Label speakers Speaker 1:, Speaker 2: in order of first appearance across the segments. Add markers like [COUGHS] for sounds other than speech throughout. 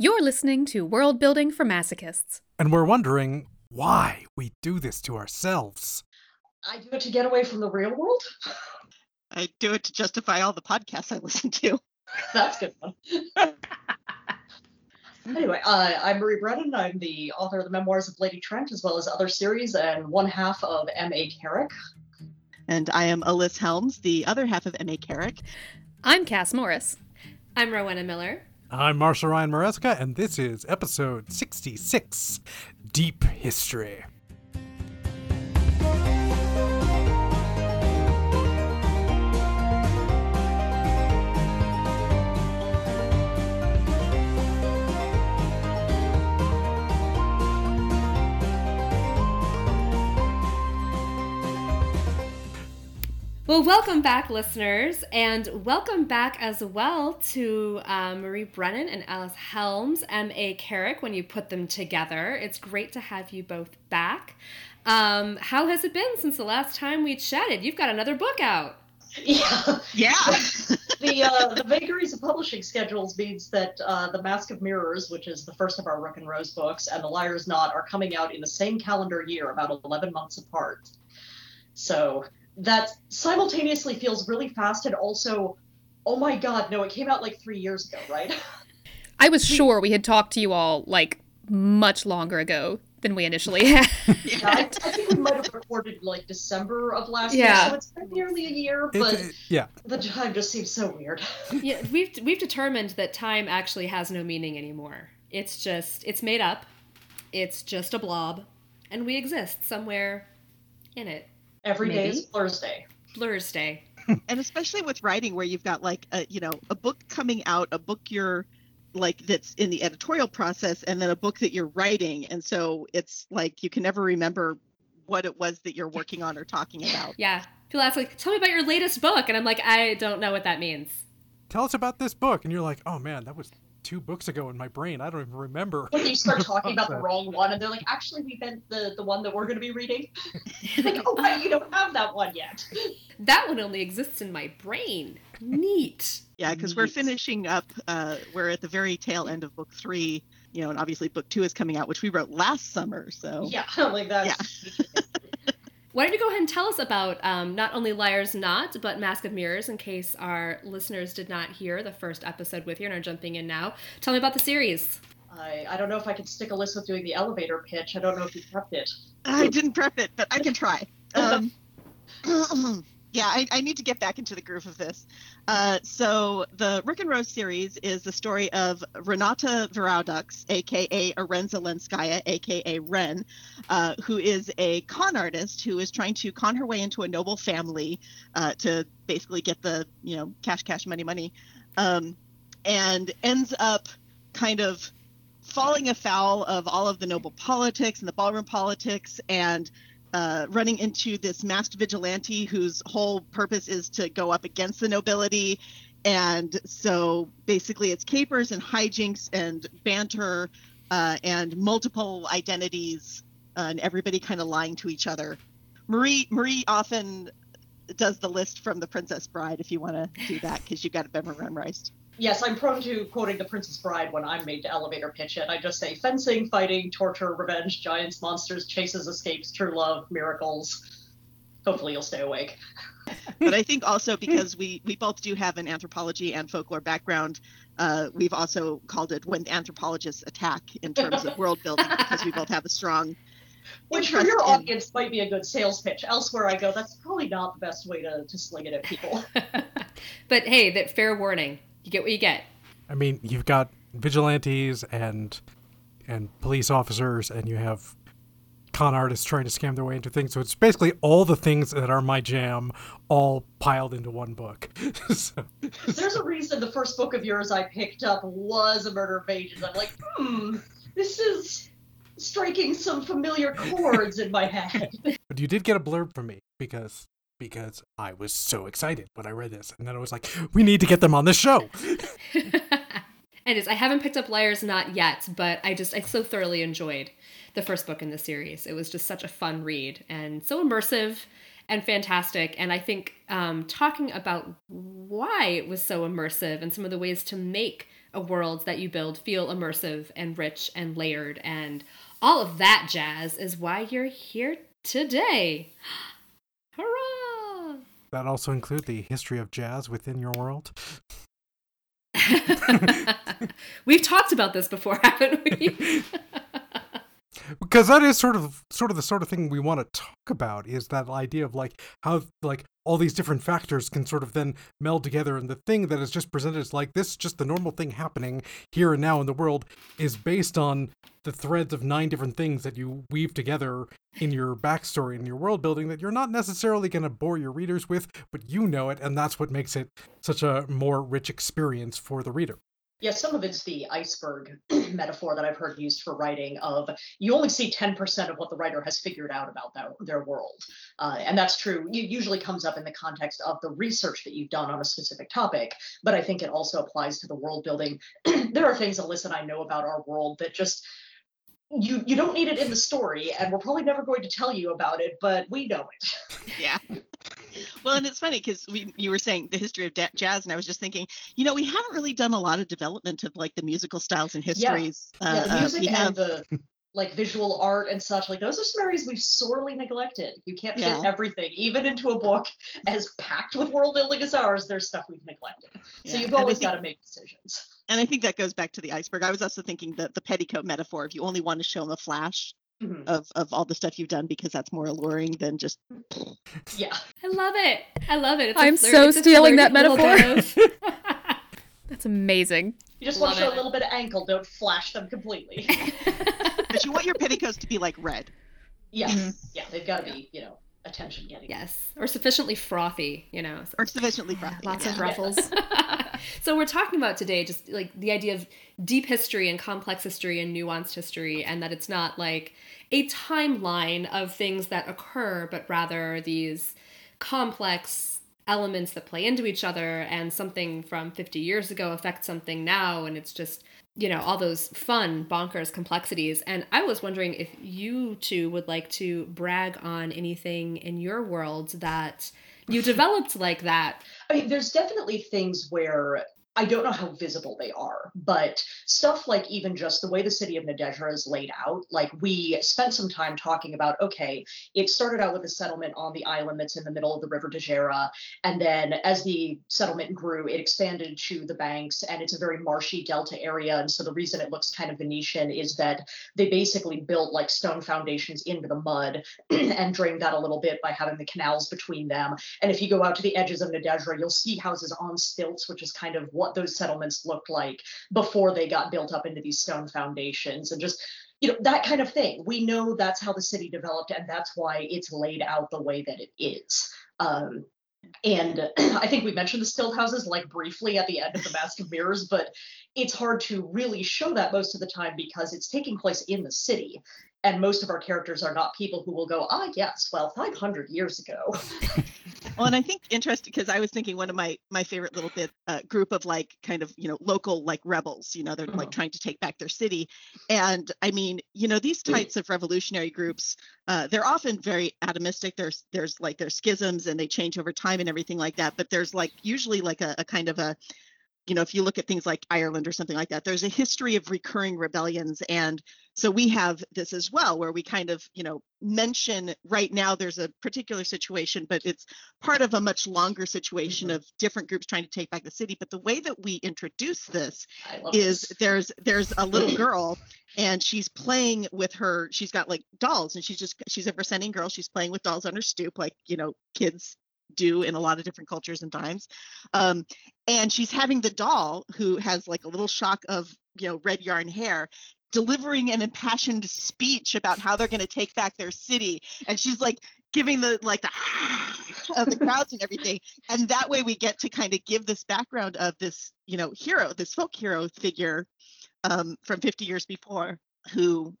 Speaker 1: You're listening to World Building for Masochists.
Speaker 2: And we're wondering why we do this to ourselves.
Speaker 3: I do it to get away from the real world.
Speaker 4: I do it to justify all the podcasts I listen to. [LAUGHS]
Speaker 3: That's a good one. anyway, uh, I'm Marie Brennan. I'm the author of the memoirs of Lady Trent, as well as other series, and one half of M.A. Carrick.
Speaker 4: And I am Alyc Helms, the other half of M.A. Carrick.
Speaker 1: I'm Cass Morris.
Speaker 5: I'm Rowena Miller.
Speaker 2: I'm Marshall Ryan Maresca, and this is episode 66 Deep History.
Speaker 5: Well, welcome back, listeners, and welcome back as well to uh, Marie Brennan and Alyc Helms, M.A. Carrick, when you put them together. It's great to have you both back. Um, how has it been since the last time we chatted? You've got another book out.
Speaker 3: Yeah.
Speaker 4: Yeah. [LAUGHS]
Speaker 3: the uh, the vagaries of publishing schedules means that uh, the Mask of Mirrors, which is the first of our Rook and Rose books, and The Liar's Knot are coming out in the same calendar year, about 11 months apart. So that simultaneously feels really fast and also, oh my god, no, it came out like three years ago, right? [LAUGHS]
Speaker 1: I was sure we had talked to you all like much longer ago than we initially had.
Speaker 3: yeah, I, I [LAUGHS] think we might have recorded like December of last
Speaker 1: Yeah.
Speaker 3: year, so it's been nearly a year, but
Speaker 2: It's, yeah,
Speaker 3: the time just seems so weird. [LAUGHS]
Speaker 5: yeah, we've we've determined that time actually has no meaning anymore. It's just it's made up. It's just a blob, and we exist somewhere in it.
Speaker 3: Every day
Speaker 5: Maybe.
Speaker 3: is Thursday.
Speaker 5: Blur's Day. [LAUGHS]
Speaker 4: and especially with writing where you've got like a you know, a book coming out, a book you're like that's in the editorial process and then a book that you're writing and so it's like you can never remember what it was that you're working on or talking about. [LAUGHS]
Speaker 5: Yeah. People ask like, "Tell me about your latest book," and I'm like, "I don't know what that means."
Speaker 2: tell us about this book. And you're like, oh man, that was two books ago in my brain. I don't even remember.
Speaker 3: When you start talking about the wrong one, and they're like, actually, we meant the, the one that we're going to be reading. [LAUGHS] [LAUGHS] like, oh, right, you don't have that one yet. [LAUGHS]
Speaker 5: That one only exists in my brain. Neat.
Speaker 4: Yeah, because we're finishing up. Uh, we're at the very tail end of book three, you know, and obviously book two is coming out, which we wrote last summer. So
Speaker 3: Yeah, like that's.
Speaker 5: Why don't you go ahead and tell us about um, not only Liar's Knot, but Mask of Mirrors, in case our listeners did not hear the first episode with you and are jumping in now. Tell me about the series.
Speaker 3: I, I don't know if I can stick Alyc with doing the elevator pitch. I don't know if you prepped it.
Speaker 4: I didn't prep it, but I can try. [LAUGHS] Um, [CLEARS THROAT] yeah, I, I need to get back into the groove of this. Uh, so the Rook and Rose series is the story of Renata Viraudax, aka Arenza Lenskaya, aka Ren, uh, who is a con artist who is trying to con her way into a noble family uh, to basically get the you know cash, cash, money, money, um, and ends up kind of falling afoul of all of the noble politics and the ballroom politics and uh, running into this masked vigilante whose whole purpose is to go up against the nobility. And so basically, it's capers and hijinks and banter uh, and multiple identities uh, and everybody kind of lying to each other. Marie Marie often does the list from the Princess Bride if you want to do that because you got it memorized.
Speaker 3: Yes, I'm prone to quoting The Princess Bride when I'm made to elevator pitch it. I just say fencing, fighting, torture, revenge, giants, monsters, chases, escapes, true love, miracles. Hopefully, you'll stay awake. [LAUGHS]
Speaker 4: but I think also because we we both do have an anthropology and folklore background, uh, we've also called it when anthropologists attack in terms of world building because we both have a strong
Speaker 3: Which for your audience might be a good sales pitch. Elsewhere, I go, that's probably not the best way to, to sling it at people. [LAUGHS]
Speaker 5: but hey, that fair warning. You get what you get.
Speaker 2: I mean, you've got vigilantes and and police officers, and you have con artists trying to scam their way into things. So it's basically all the things that are my jam, all piled into one book. [LAUGHS] so,
Speaker 3: There's a reason the first book of yours I picked up was a Murder of Mages. I'm like, hmm, this is striking some familiar chords in my head. [LAUGHS]
Speaker 2: but you did get a blurb from me because because I was so excited when I read this, and then I was like, we need to get them on the show. [LAUGHS]
Speaker 5: And it's, I haven't picked up Liar's Knot yet, but I just I so thoroughly enjoyed the first book in the series. It was just such a fun read and so immersive and fantastic. And I think um, talking about why it was so immersive and some of the ways to make a world that you build feel immersive and rich and layered and all of that jazz is why you're here today. [GASPS] Hurrah!
Speaker 2: That also include the history of jazz within your world. [LAUGHS]
Speaker 5: We've talked about this before, [LAUGHS] haven't we? [LAUGHS]
Speaker 2: because that is sort of sort of the sort of thing we want to talk about is that idea of like how like all these different factors can sort of then meld together and the thing that is just presented as like this just the normal thing happening here and now in the world is based on the threads of nine different things that you weave together in your backstory and your world building that you're not necessarily going to bore your readers with but you know it and that's what makes it such a more rich experience for the reader.
Speaker 3: Yeah, some of it's the iceberg metaphor that I've heard used for writing of you only see 10% of what the writer has figured out about their, their world. Uh, and that's true. It usually comes up in the context of the research that you've done on a specific topic, but I think it also applies to the world building. [CLEARS THROAT] there are things, Alyc and I know about our world that just you you don't need it in the story and we're probably never going to tell you about it but we know it
Speaker 4: yeah [LAUGHS] well and it's funny because you were saying the history of da- jazz and i was just thinking you know we haven't really done a lot of development of like the musical styles and histories
Speaker 3: yeah, yeah the uh, music uh, and the like visual art and such like those are some areas we've sorely neglected you can't fit yeah. everything even into a book as packed with world building as ours there's stuff we've neglected so yeah. you've always got to make decisions
Speaker 4: and I think that goes back to the iceberg. I was also thinking that the petticoat metaphor, if you only want to show them a flash mm-hmm. of, of all the stuff you've done because that's more alluring than just
Speaker 3: Yeah.
Speaker 5: I love it. I love it.
Speaker 1: It's I'm flirt, so stealing that metaphor. [LAUGHS] [LAUGHS] that's amazing.
Speaker 3: You just love want to show it. a little bit of ankle, don't flash them completely. [LAUGHS]
Speaker 4: but you want your petticoats to be like red.
Speaker 3: Yes. Mm-hmm. Yeah, they've got to be, you know, attention getting.
Speaker 5: Yes, or sufficiently frothy, you know.
Speaker 4: Or sufficiently frothy.
Speaker 5: Lots yeah. of ruffles. So we're talking about today just like the idea of deep history and complex history and nuanced history, and that it's not like a timeline of things that occur, but rather these complex elements that play into each other, and something from 50 years ago affects something now, and it's just you know all those fun bonkers complexities. And i was wondering if you two would like to brag on anything in your world that you developed like that.
Speaker 3: I mean there's definitely things where I don't know how visible they are, but stuff like even just the way the city of Nadezhra is laid out, like we spent some time talking about, okay, it started out with a settlement on the island that's in the middle of the river Dejera. And then as the settlement grew, it expanded to the banks and it's a very marshy delta area. And so the reason it looks kind of Venetian is that they basically built like stone foundations into the mud [CLEARS THROAT] and drained that a little bit by having the canals between them. And if you go out to the edges of Nadezhra, you'll see houses on stilts, which is kind of what what those settlements looked like before they got built up into these stone foundations and just you know that kind of thing. We know that's how the city developed and that's why it's laid out the way that it is. Um, and [CLEARS THROAT] I think we mentioned the stilt houses like briefly at the end of the Mask of Mirrors, but it's hard to really show that most of the time because it's taking place in the city. And most of our characters are not people who will go, ah, yes, well, 500 years ago.
Speaker 4: well, and I think interesting because I was thinking one of my my favorite little bit uh, group of like kind of you know local like rebels. You know, they're like uh-huh. trying to take back their city, and I mean, you know, these types of revolutionary groups, uh, they're often very atomistic. There's there's like there's schisms and they change over time and everything like that. But there's like usually like a, a kind of a you know, if you look at things like Ireland or something like that, there's a history of recurring rebellions. And so we have this as well, where we kind of, you know, mention right now there's a particular situation, but it's part of a much longer situation mm-hmm. of different groups trying to take back the city. But the way that we introduce this is this. there's there's a little [CLEARS THROAT] girl and she's playing with her she's got like dolls and she's just she's a Vraszenian girl she's playing with dolls on her stoop like you know kids do in a lot of different cultures and times. Um, and she's having the doll who has like a little shock of you know red yarn hair delivering an impassioned speech about how they're going to take back their city and she's like giving the like the [LAUGHS] of the crowds and everything and that way we get to kind of give this background of this you know hero this folk hero figure um, from 50 years before who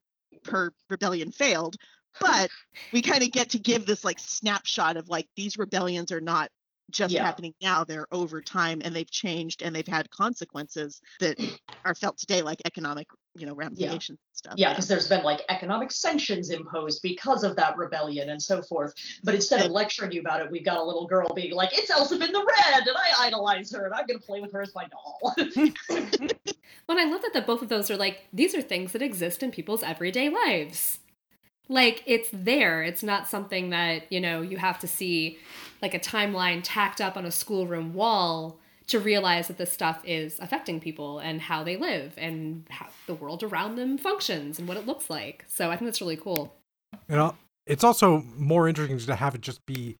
Speaker 4: her rebellion failed but [LAUGHS] we kind of get to give this like snapshot of like these rebellions are not just yeah. happening now they're over time and they've changed and they've had consequences that [CLEARS THROAT] are felt today like economic you know ramifications and stuff.
Speaker 3: Yeah, because there's been like economic sanctions imposed because of that rebellion and so forth. But instead of lecturing you about it, we've got a little girl being like, "It's Elsa in the Red," and I idolize her, and I'm gonna play with her as my doll. [LAUGHS] [LAUGHS]
Speaker 5: Well, I love that, that both of those are like, these are things that exist in people's everyday lives. Like, it's there. It's not something that, you know, you have to see like a timeline tacked up on a schoolroom wall to realize that this stuff is affecting people and how they live and how the world around them functions and what it looks like. So I think that's really cool.
Speaker 2: You know, it's also more interesting to have it just be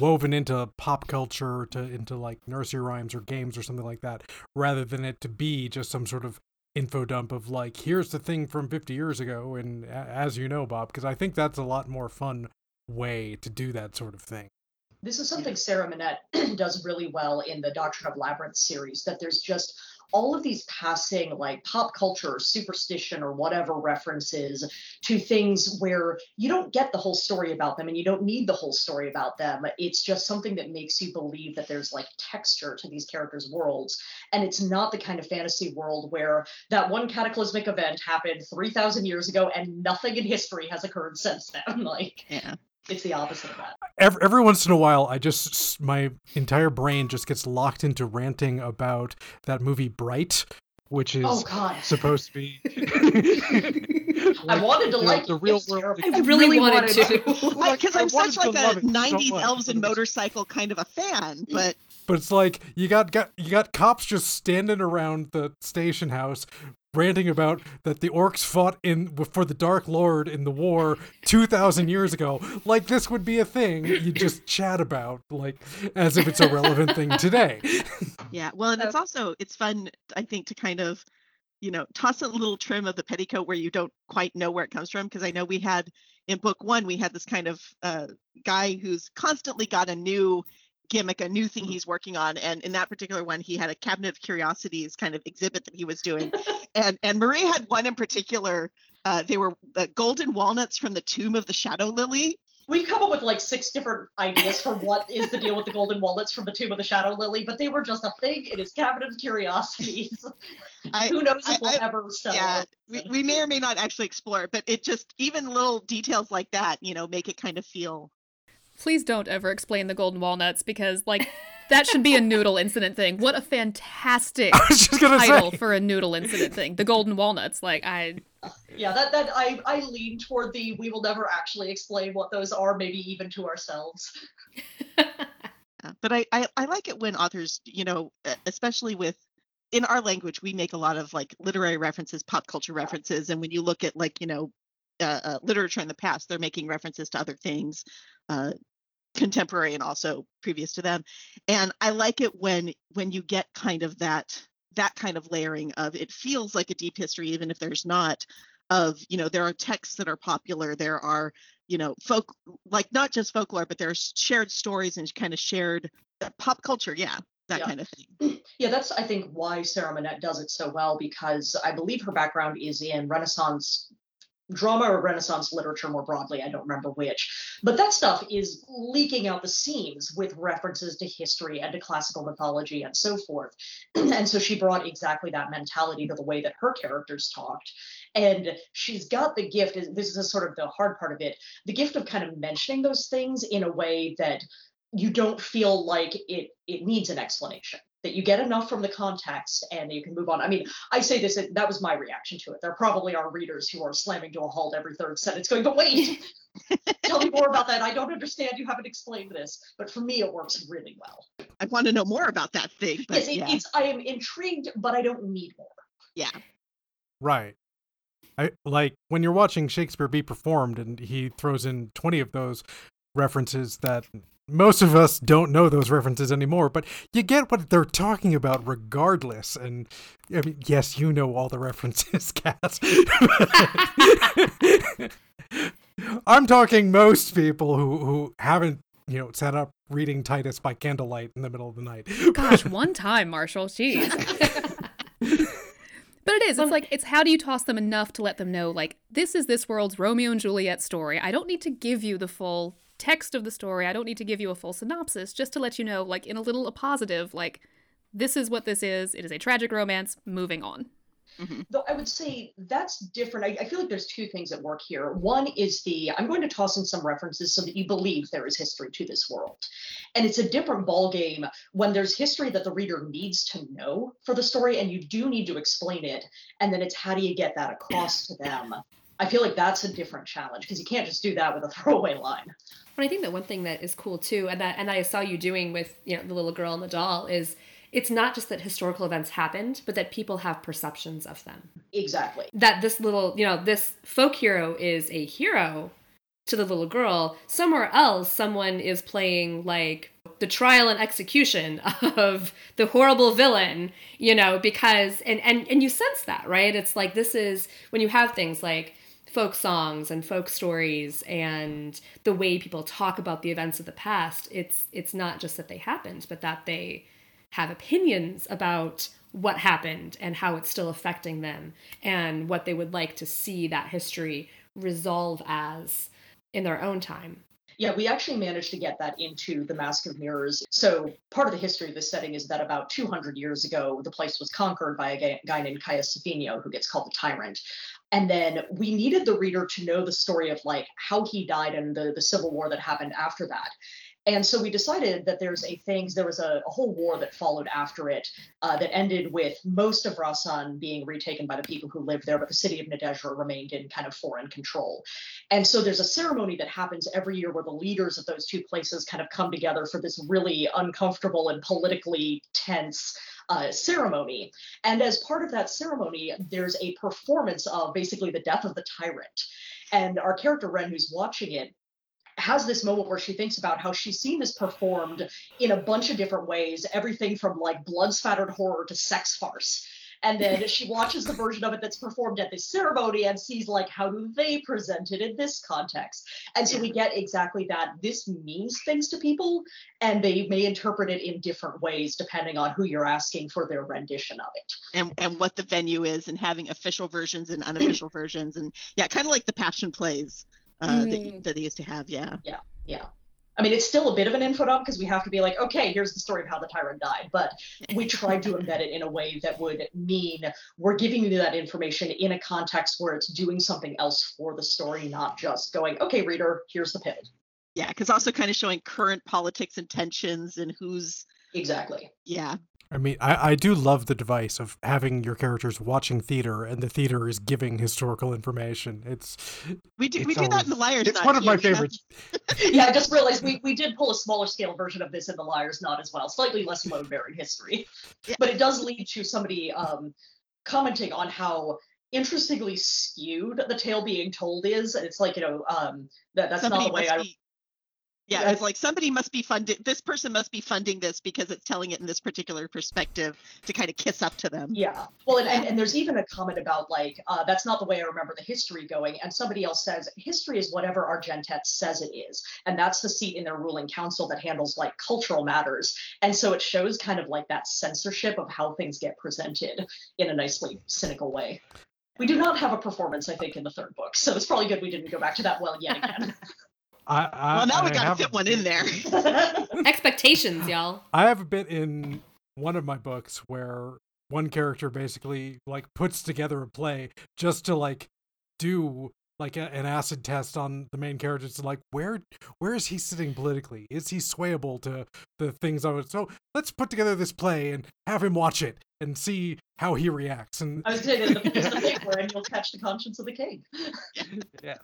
Speaker 2: woven into pop culture to into like nursery rhymes or games or something like that rather than it to be just some sort of info dump of like here's the thing from 50 years ago and as you know bob because i think that's a lot more fun way to do that sort of thing.
Speaker 3: This is something Sarah Monette [CLEARS THROAT] does really well in the Doctrine of Labyrinth series, that there's just all of these passing like pop culture or superstition or whatever references to things where you don't get the whole story about them and you don't need the whole story about them. It's just something that makes you believe that there's like texture to these characters' worlds. And it's not the kind of fantasy world where that one cataclysmic event happened 3,000 years ago and nothing in history has occurred since then. [LAUGHS] Like,
Speaker 4: Yeah.
Speaker 3: It's the opposite of that.
Speaker 2: every, every once in a while i just my entire brain just gets locked into ranting about that movie bright which is
Speaker 3: Oh, God.
Speaker 2: supposed to be [LAUGHS]
Speaker 3: I wanted to
Speaker 2: the-
Speaker 3: like
Speaker 2: the real world
Speaker 3: terrible.
Speaker 5: I really wanted to.
Speaker 4: Because
Speaker 2: I
Speaker 4: I'm such like
Speaker 2: to
Speaker 4: a
Speaker 2: it so
Speaker 4: 90s
Speaker 2: much,
Speaker 4: elves and motorcycle kind of a fan, mm. but
Speaker 2: But it's like you got, got you got cops just standing around the station house ranting about that the orcs fought in for the Dark Lord in the war 2000 years ago. Like this would be a thing you just chat about like as if it's a relevant thing today. [LAUGHS]
Speaker 4: yeah. Well, and it's also it's fun, I think, to kind of you know toss a little trim of the petticoat where you don't quite know where it comes from because I know we had in book one we had this kind of uh, guy who's constantly got a new gimmick, a new thing he's working on, and in that particular one he had a cabinet of curiosities kind of exhibit that he was doing, [LAUGHS] and and Marie had one in particular. Uh, they were the golden walnuts from the tomb of the shadow lily.
Speaker 3: We've come up with like six different ideas for what is the deal with the golden walnuts from the Tomb of the Shadow Lily, but they were just a thing in his cabinet of curiosities.
Speaker 4: I,
Speaker 3: Who knows if we'll
Speaker 4: I-
Speaker 3: ever sell
Speaker 4: yeah,
Speaker 3: it.
Speaker 4: we, we may or may not actually explore it, but it just even little details like that, you know, make it kind of feel.
Speaker 1: Please don't ever explain the golden walnuts because, like, that should be a noodle incident thing. What a fantastic [LAUGHS]
Speaker 2: I was just gonna
Speaker 1: title
Speaker 2: say.
Speaker 1: for a noodle incident thing. The golden walnuts. Like, I.
Speaker 3: Yeah, that that I I lean toward the we will never actually explain what those are, maybe even to ourselves. [LAUGHS]
Speaker 4: But I, I I like it when authors, you know, especially with in our language, we make a lot of like literary references, pop culture references, and when you look at like you know, uh, uh, literature in the past, they're making references to other things. Uh, contemporary and also previous to them. And i like it when when you get kind of that that kind of layering of it feels like a deep history even if there's not of you know there are texts that are popular there are you know folk like not just folklore but there's shared stories and kind of shared uh, pop culture. Yeah that
Speaker 3: Yeah.
Speaker 4: kind of thing. [CLEARS THROAT]
Speaker 3: Yeah, that's I think why Sarah Monette does it so well because I believe her background is in Renaissance drama or Renaissance literature more broadly. I don't remember which, but that stuff is leaking out the seams with references to history and to classical mythology and so forth. [CLEARS THROAT] and so she brought exactly that mentality to the way that her characters talked. And she's got the gift. This is sort of the hard part of it. The gift of kind of mentioning those things in a way that you don't feel like it it needs an explanation that you get enough from the context and you can move on. I mean i say this that was my reaction to it. There probably are readers who are slamming to a halt every third sentence going but wait [LAUGHS] tell me more about that. I don't understand. You haven't explained this. But for me it works really well.
Speaker 4: I want to know more about that thing but
Speaker 3: yes it,
Speaker 4: yeah.
Speaker 3: it's i am intrigued but i don't need more.
Speaker 4: Yeah.
Speaker 2: Right. I like when you're watching Shakespeare be performed and he throws in 20 of those references that most of us don't know those references anymore, but you get what they're talking about regardless. And I mean, yes, you know all the references, [LAUGHS] Cass. [LAUGHS] I'm talking most people who who haven't, you know, sat up reading Titus by candlelight in the middle of the night.
Speaker 1: Gosh, [LAUGHS] one time, Marshall. Jeez. But it is. It's like it's how do you toss them enough to let them know like this is this world's Romeo and Juliet story. I don't need to give you the full text of the story. I don't need to give you a full synopsis just to let you know like in a little a positive like this is what this is. It is a tragic romance. Moving on.
Speaker 4: Mhm.
Speaker 3: Though I would say that's different. I, I feel like there's two things at work here. One is the I'm going to toss in some references so that you believe there is history to this world. And it's a different ballgame when there's history that the reader needs to know for the story, and you do need to explain it. And then it's how do you get that across to them? I feel like that's a different challenge because you can't just do that with a [LAUGHS] throwaway line.
Speaker 5: But I think that one thing that is cool too, and that and I saw you doing with you know the little girl and the doll is it's not just that historical events happened, but that people have perceptions of them.
Speaker 3: Exactly.
Speaker 5: That this little you know this folk hero is a hero to the little girl. Somewhere else, someone is playing like the trial and execution of the horrible villain, you know, because and and and you sense that, right? It's like this is when you have things like folk songs and folk stories and the way people talk about the events of the past it's it's not just that they happened but that they have opinions about what happened and how it's still affecting them and what they would like to see that history resolve as in their own time
Speaker 3: Yeah, we actually managed to get that into the Mask of Mirrors. So part of the history of this setting is that about 200 years ago, the place was conquered by a guy, named Kaius Sifigno, who gets called the Tyrant. And then we needed the reader to know the story of like how he died and the, the civil war that happened after that. And so we decided that there's a things there was a, a whole war that followed after it uh, that ended with most of Vraszan being retaken by the people who lived there, but the city of Nadezhra remained in kind of foreign control. And so there's a ceremony that happens every year where the leaders of those two places kind of come together for this really uncomfortable and politically tense uh, ceremony. And as part of that ceremony, there's a performance of basically the death of the tyrant. And our character Ren, who's watching it, has this moment where she thinks about how she's seen this performed in a bunch of different ways, everything from like blood spattered horror to sex farce. And then she watches the version of it that's performed at this ceremony and sees like how do they present it in this context. And so we get exactly that. This means things to people, and they may interpret it in different ways depending on who you're asking for their rendition of it.
Speaker 4: and and what the venue is and having official versions and unofficial versions and yeah kind of like the passion plays uh, that, you-
Speaker 5: Mm.
Speaker 4: that they used to have yeah
Speaker 3: Yeah. I mean, it's still a bit of an info dump because we have to be like, okay, here's the story of how the tyrant died. But we [LAUGHS] tried to embed it in a way that would mean we're giving you that information in a context where it's doing something else for the story, not just going, okay, reader, here's the pivot.
Speaker 4: yeah because also kind of showing current politics and tensions and who's
Speaker 3: Exactly.
Speaker 4: yeah
Speaker 2: I mean, I, I do love the device of having your characters watching theater and the theater is giving historical information. It's
Speaker 4: we do we
Speaker 2: It's
Speaker 4: do that in the liars
Speaker 2: it's
Speaker 4: Knot
Speaker 2: one of my
Speaker 4: here, you know?
Speaker 2: favorites. [LAUGHS]
Speaker 3: yeah, I just realized we, we did pull a smaller scale version of this in the Liar's Knot as well, slightly less load bearing [LAUGHS] history.
Speaker 4: Yeah.
Speaker 3: But it does lead to somebody um, commenting on how interestingly skewed the tale being told is. And it's like, you know, um, that, that's
Speaker 4: somebody
Speaker 3: not the way I.
Speaker 4: be, yeah,
Speaker 3: Yeah.
Speaker 4: it's like somebody must be funded. This person must be funding this because it's telling it in this particular perspective to kind of kiss up to them.
Speaker 3: Yeah. Well, and, and, and there's even a comment about like, uh, that's not the way I remember the history going. And somebody else says, history is whatever Argentet says it is. And that's the seat in their ruling council that handles like cultural matters. And so it shows kind of like that censorship of how things get presented in a nicely cynical way. We do not have a performance, I think, in the third book. So it's probably good we didn't go back to that well yet again. [LAUGHS]
Speaker 2: I, I
Speaker 4: Well, now we got to fit one in there. [LAUGHS]
Speaker 5: expectations y'all
Speaker 2: I have a bit in one of my books where one character basically like puts together a play just to like do like a, an acid test on the main characters to like where where is he sitting politically is he swayable to the things i would so let's put together this play and have him watch it and see how he reacts and
Speaker 3: I was saying that the, it's the thing where you'll catch the conscience of the king.
Speaker 2: yes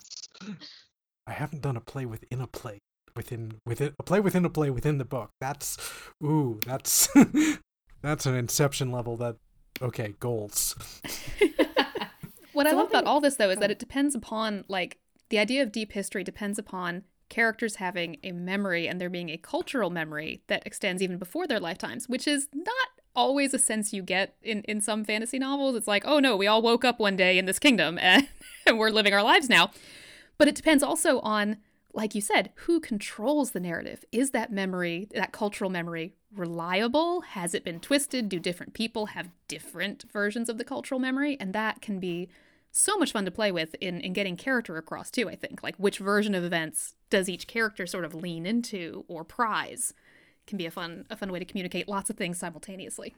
Speaker 2: i haven't done a play within a play within within a play within a play within the book that's ooh that's [LAUGHS] that's an inception level that okay goals [LAUGHS]
Speaker 1: What I love about all this though is that it depends upon like the idea of deep history depends upon characters having a memory and there being a cultural memory that extends even before their lifetimes, which is not always a sense you get in in some fantasy novels. It's like, oh no, we all woke up one day in this kingdom and, [LAUGHS] and we're living our lives now. But it depends also on like you said, who controls the narrative? Is that memory, that cultural memory, reliable? Has it been twisted? Do different people have different versions of the cultural memory? And that can be so much fun to play with in, in getting character across too, I think. Like which version of events does each character sort of lean into or prize? Can be a fun a fun way to communicate lots of things simultaneously.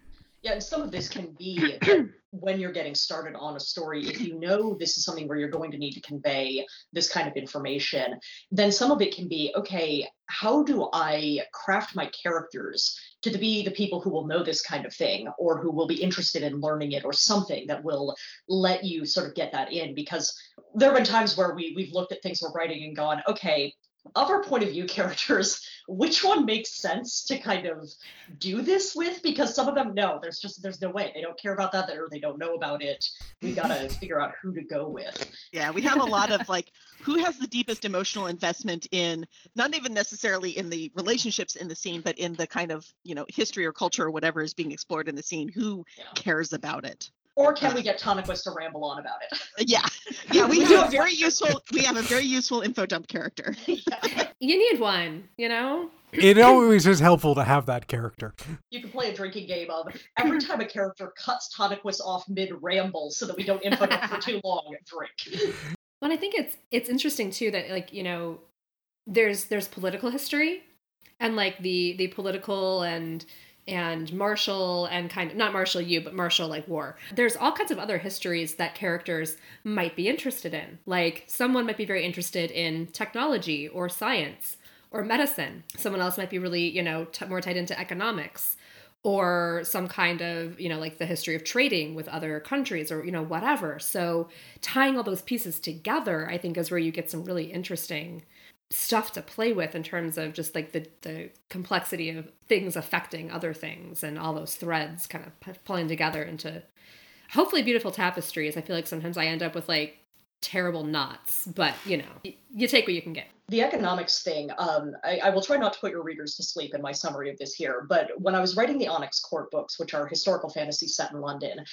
Speaker 3: Yeah, and some of this can be [CLEARS THROAT] when you're getting started on a story, if you know this is something where you're going to need to convey this kind of information, then some of it can be okay, how do I craft my characters to be the people who will know this kind of thing or who will be interested in learning it or something that will let you sort of get that in? Because there have been times where we, we've looked at things we're writing and gone, okay, of our point of view characters, [LAUGHS] which one makes sense to kind of do this with? Because some of them, no, there's just there's no way. They don't care about that, or they don't know about it. We [LAUGHS] gotta figure out who to go with.
Speaker 4: Yeah, we have a lot of like who has the deepest emotional investment in not even necessarily in the relationships in the scene, but in the kind of you know history or culture or whatever is being explored in the scene. Who yeah. cares about it?
Speaker 3: Or can we get Tanaquis to ramble on about it? [LAUGHS]
Speaker 4: Yeah, [LAUGHS] yeah, we, we have a very useful. We have a very useful info dump character. [LAUGHS]
Speaker 5: yeah. You need one, you know.
Speaker 2: It always is helpful to have that character.
Speaker 3: You can play a drinking game of every time a character cuts Tanaquis off mid ramble so that we don't info dump for too long. And drink.
Speaker 5: Well, I think it's it's interesting too that like you know, there's there's political history, and like the the political and and martial and kind of not martial you but martial like war. There's all kinds of other histories that characters might be interested in. Like someone might be very interested in technology or science or medicine. Someone else might be really you know t- more tied into economics or some kind of you know like the history of trading with other countries or you know whatever. So tying all those pieces together i think is where you get some really interesting stuff to play with in terms of just like the the complexity of things affecting other things and all those threads kind of pulling together into hopefully beautiful tapestries. I feel like sometimes I end up with like terrible knots, but you know, you take what you can get.
Speaker 3: The economics thing, um, I, I, will try not to put your readers to sleep in my summary of this here, but when I was writing the Onyx Court books, which are historical fantasy set in London,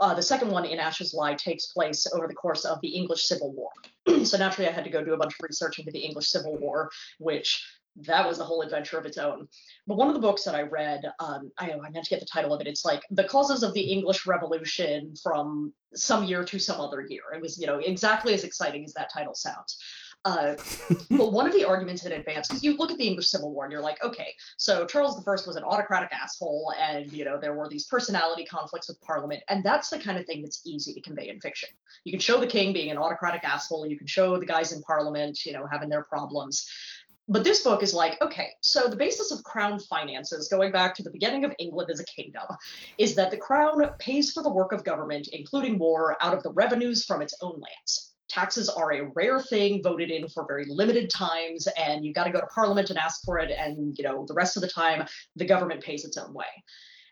Speaker 3: uh, the second one, In Ashes Lie, takes place over the course of the English Civil War. [CLEARS THROAT] so naturally, I had to go do a bunch of research into the English Civil War, which that was a whole adventure of its own. But one of the books that I read, um, I, I meant to get the title of it. It's like the causes of the English Revolution from some year to some other year. It was, you know, exactly as exciting as that title sounds. Uh, but one of the arguments in advance, because you look at the English Civil War and you're like, okay, so Charles I was an autocratic asshole, and you know there were these personality conflicts with Parliament, and that's the kind of thing that's easy to convey in fiction. You can show the king being an autocratic asshole, you can show the guys in Parliament, you know, having their problems. But this book is like, okay, so the basis of crown finances, going back to the beginning of England as a kingdom, is that the crown pays for the work of government, including war, out of the revenues from its own lands taxes are a rare thing voted in for very limited times and you've got to go to parliament and ask for it and you know the rest of the time the government pays its own way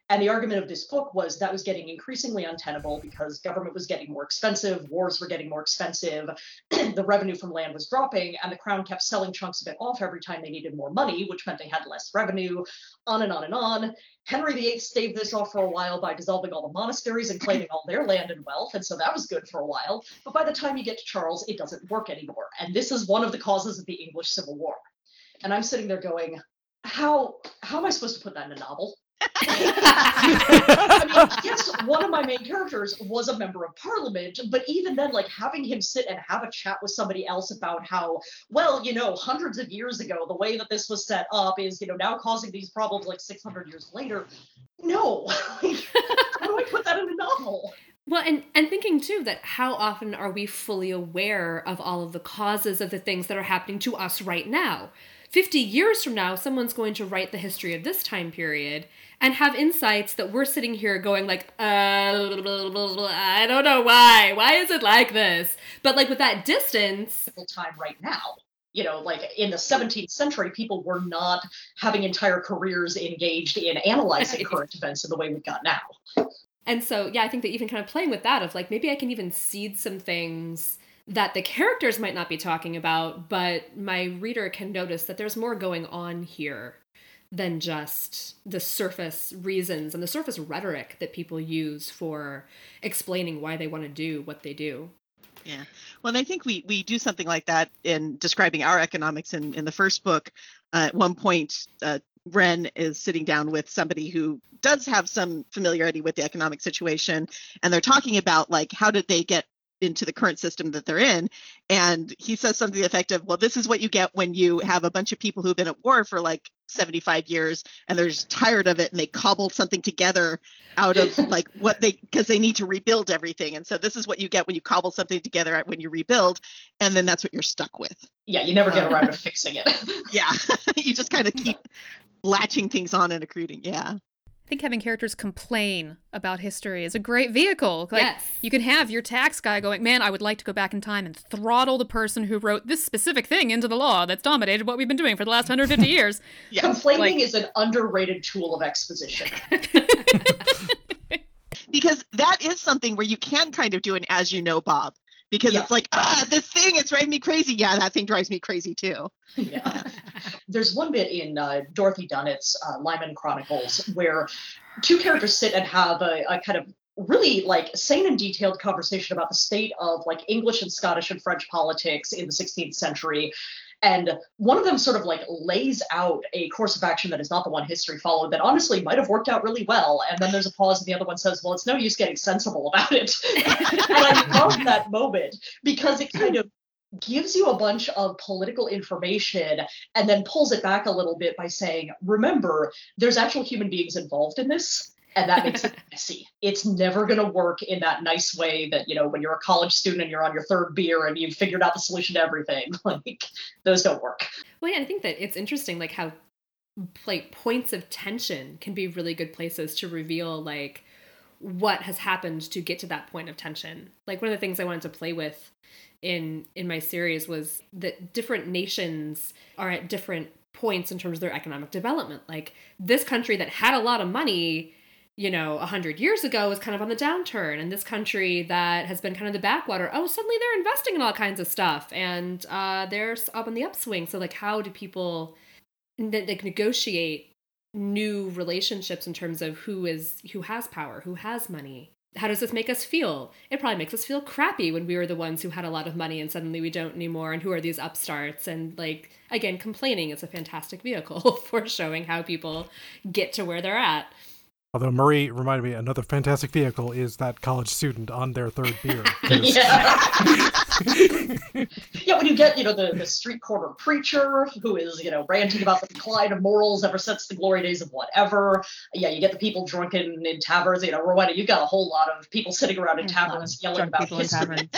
Speaker 3: and the argument of this book was that was getting increasingly untenable because government was getting more expensive, wars were getting more expensive, [CLEARS THROAT] the revenue from land was dropping, and the crown kept selling chunks of it off every time they needed more money, which meant they had less revenue, on and on and on. Henry VIII staved this off for a while by dissolving all the monasteries and claiming all their land and wealth, and so that was good for a while. But by the time you get to Charles, it doesn't work anymore. And this is one of the causes of the English Civil War. And I'm sitting there going, how how am I supposed to put that in a novel? [LAUGHS] I mean, yes, one of my main characters was a member of parliament, but even then, like having him sit and have a chat with somebody else about how, well, you know, hundreds of years ago, the way that this was set up is, you know, now causing these problems like 600 years later. No, [LAUGHS] how do I put that in a novel?
Speaker 5: Well, and and thinking too that how often are we fully aware of all of the causes of the things that are happening to us right now? 50 years from now, someone's going to write the history of this time period and have insights that we're sitting here going like, uh, I don't know why. Why is it like this? But like with that distance,
Speaker 3: time right now. You know, like in the 17th century, people were not having entire careers engaged in analyzing current events in the way we've got now.
Speaker 5: And so, yeah, I think that even kind of playing with that of like maybe I can even seed some things that the characters might not be talking about, but my reader can notice that there's more going on here than just the surface reasons and the surface rhetoric that people use for explaining why they want to do what they do.
Speaker 4: Yeah. Well, and I think we we do something like that in describing our economics in in the first book. Uh, at one point, uh, Ren is sitting down with somebody who does have some familiarity with the economic situation, and they're talking about like how did they get into the current system that they're in. And he says something to the effect of, well, this is what you get when you have a bunch of people who've been at war for like 75 years and they're just tired of it and they cobble something together out of [LAUGHS] like what they because they need to rebuild everything. And so this is what you get when you cobble something together when you rebuild and then that's what you're stuck with.
Speaker 3: Yeah, you never get around to [LAUGHS] fixing it.
Speaker 4: yeah. [LAUGHS] You just kind of keep latching things on and accruing yeah
Speaker 1: think having characters complain about history is a great vehicle. Like,
Speaker 5: Yes.
Speaker 1: You can have your tax guy going, man, I would like to go back in time and throttle the person who wrote this specific thing into the law that's dominated what we've been doing for the last 150 [LAUGHS] years.
Speaker 4: yeah
Speaker 3: Complaining
Speaker 1: like-
Speaker 3: is an underrated tool of exposition. [LAUGHS] [LAUGHS]
Speaker 4: because that is something where you can kind of do an as you know bob because
Speaker 3: Yeah.
Speaker 4: it's like ah this thing it's driving me crazy yeah that thing drives me crazy too [LAUGHS]
Speaker 3: yeah. There's one bit in uh, Dorothy Dunnett's uh, Lymond Chronicles where two characters sit and have a, a kind of really like sane and detailed conversation about the state of like English and Scottish and French politics in the 16th century. And one of them sort of like lays out a course of action that is not the one history followed that honestly might have worked out really well. And then there's a pause and the other one says, well, it's no use getting sensible about it. [LAUGHS] and I love that moment because it kind of gives you a bunch of political information and then pulls it back a little bit by saying, remember, there's actual human beings involved in this. And that makes it [LAUGHS] messy. It's never going to work in that nice way that, you know, when you're a college student and you're on your third beer and you've figured out the solution to everything. [LAUGHS] Like, those don't work.
Speaker 5: Well, yeah, I think that it's interesting, like how like points of tension can be really good places to reveal like what has happened to get to that point of tension. Like one of the things I wanted to play with in in my series was that different nations are at different points in terms of their economic development. Like this country that had a lot of money you know, a hundred years ago was kind of on the downturn, and this country that has been kind of the backwater, oh, suddenly they're investing in all kinds of stuff, and uh, they're up on the upswing. So, like, how do people like negotiate new relationships in terms of who is who has power, who has money? How does this make us feel? It probably makes us feel crappy when we were the ones who had a lot of money and suddenly we don't anymore. And who are these upstarts? And like again, complaining is a fantastic vehicle [LAUGHS] for showing how people get to where they're at.
Speaker 2: Although Marie reminded me, another fantastic vehicle is that college student on their third beer. [LAUGHS] [LAUGHS]
Speaker 3: yeah. [LAUGHS] yeah, when you get, you know, the, the street corner preacher who is, you know, ranting about the decline of morals ever since the glory days of whatever. Yeah, you get the people drunken in taverns. You know, Rowena, you got a whole lot of people sitting around in taverns yelling
Speaker 6: Drunk
Speaker 3: about
Speaker 6: people
Speaker 3: history.
Speaker 6: taverns.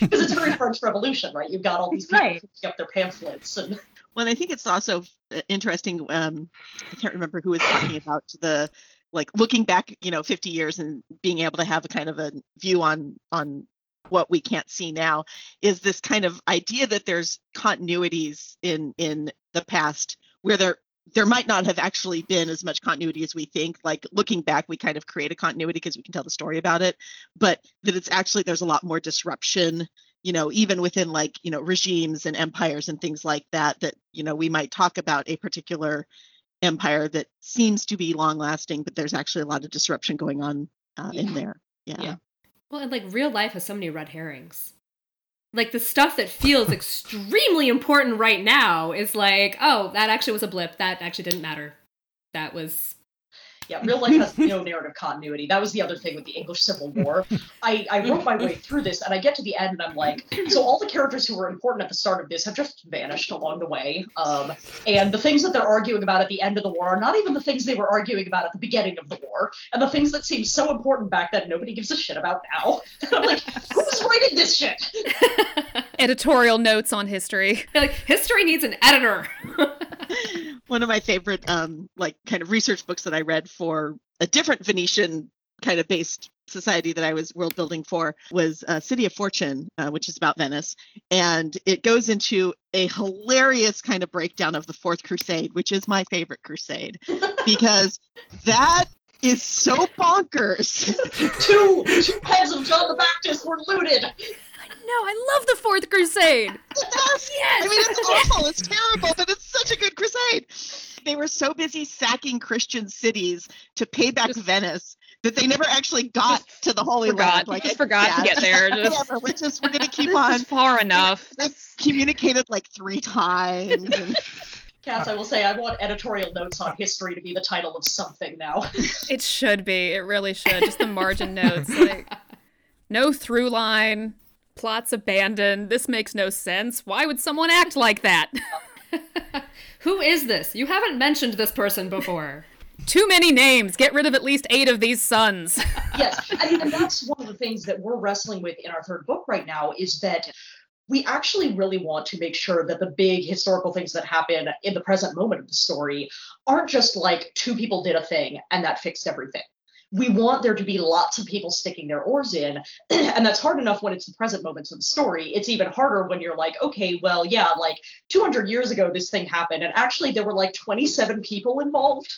Speaker 3: Because it's a very French Revolution, right? You've got all these people
Speaker 6: Right.
Speaker 3: picking up their pamphlets and
Speaker 4: Well, I think it's also uh, interesting. Um, I can't remember who was talking [COUGHS] about the like looking back, you know, 50 years and being able to have a kind of a view on on what we can't see now is this kind of idea that there's continuities in in the past where there there might not have actually been as much continuity as we think like looking back we kind of create a continuity because we can tell the story about it but that it's actually there's a lot more disruption you know even within like you know regimes and empires and things like that that you know we might talk about a particular empire that seems to be long lasting but there's actually a lot of disruption going on uh, in there yeah.
Speaker 3: Yeah.
Speaker 5: Well, and like real life has so many red herrings. Like the stuff that feels extremely important right now is like, oh, that actually was a blip. That actually didn't matter. That was
Speaker 3: Yeah, real life has no [LAUGHS] narrative continuity. That was the other thing with the English Civil War. [LAUGHS] I, I wrote my way through this and I get to the end and I'm like, so all the characters who were important at the start of this have just vanished along the way. Um, and the things that they're arguing about at the end of the war are not even the things they were arguing about at the beginning of the war. And the things that seemed so important back then, nobody gives a shit about now. [LAUGHS] And I'm like, who's writing this shit?
Speaker 1: Editorial notes on history. [LAUGHS]
Speaker 5: like history needs an editor. [LAUGHS]
Speaker 4: one of my favorite um like kind of research books that I read for a different Venetian kind of based society that I was world building for was uh, City of Fortune, uh, which is about Venice, and it goes into a hilarious kind of breakdown of the Fourth Crusade, which is my favorite crusade [LAUGHS] because that is so bonkers.
Speaker 3: two, two heads of John the Baptist were looted.
Speaker 1: No, I love the Fourth Crusade. [LAUGHS]
Speaker 4: Yes. I mean, it's awful. It's terrible, but it's such a good crusade. They were so busy sacking Christian cities to pay back
Speaker 6: Just-
Speaker 4: Venice that they never actually got to the Holy
Speaker 6: forgot.
Speaker 4: Land.
Speaker 6: Just forgot to get there. [LAUGHS] Just-
Speaker 4: whatever. We're just we're gonna [LAUGHS] keep on.
Speaker 6: far enough.
Speaker 4: They've communicated like three times. and-
Speaker 3: Cass, I will say I want editorial notes on history to be the title of something now.
Speaker 1: It should be. It really should. Just the margin notes. Like, No through line. Plots abandoned. This makes no sense. Why would someone act like that? [LAUGHS]
Speaker 5: Who is this? You haven't mentioned this person before. [LAUGHS]
Speaker 1: Too many names. Get rid of at least eight of these sons. [LAUGHS]
Speaker 3: yes, I mean, and that's one of the things that we're wrestling with in our third book right now is that we actually really want to make sure that the big historical things that happen in the present moment of the story aren't just like two people did a thing and that fixed everything. We want there to be lots of people sticking their oars in. [CLEARS THROAT] and that's hard enough when it's the present moments of the story. It's even harder when you're like, okay, well, yeah, like 200 years ago, this thing happened. And actually, there were like 27 people involved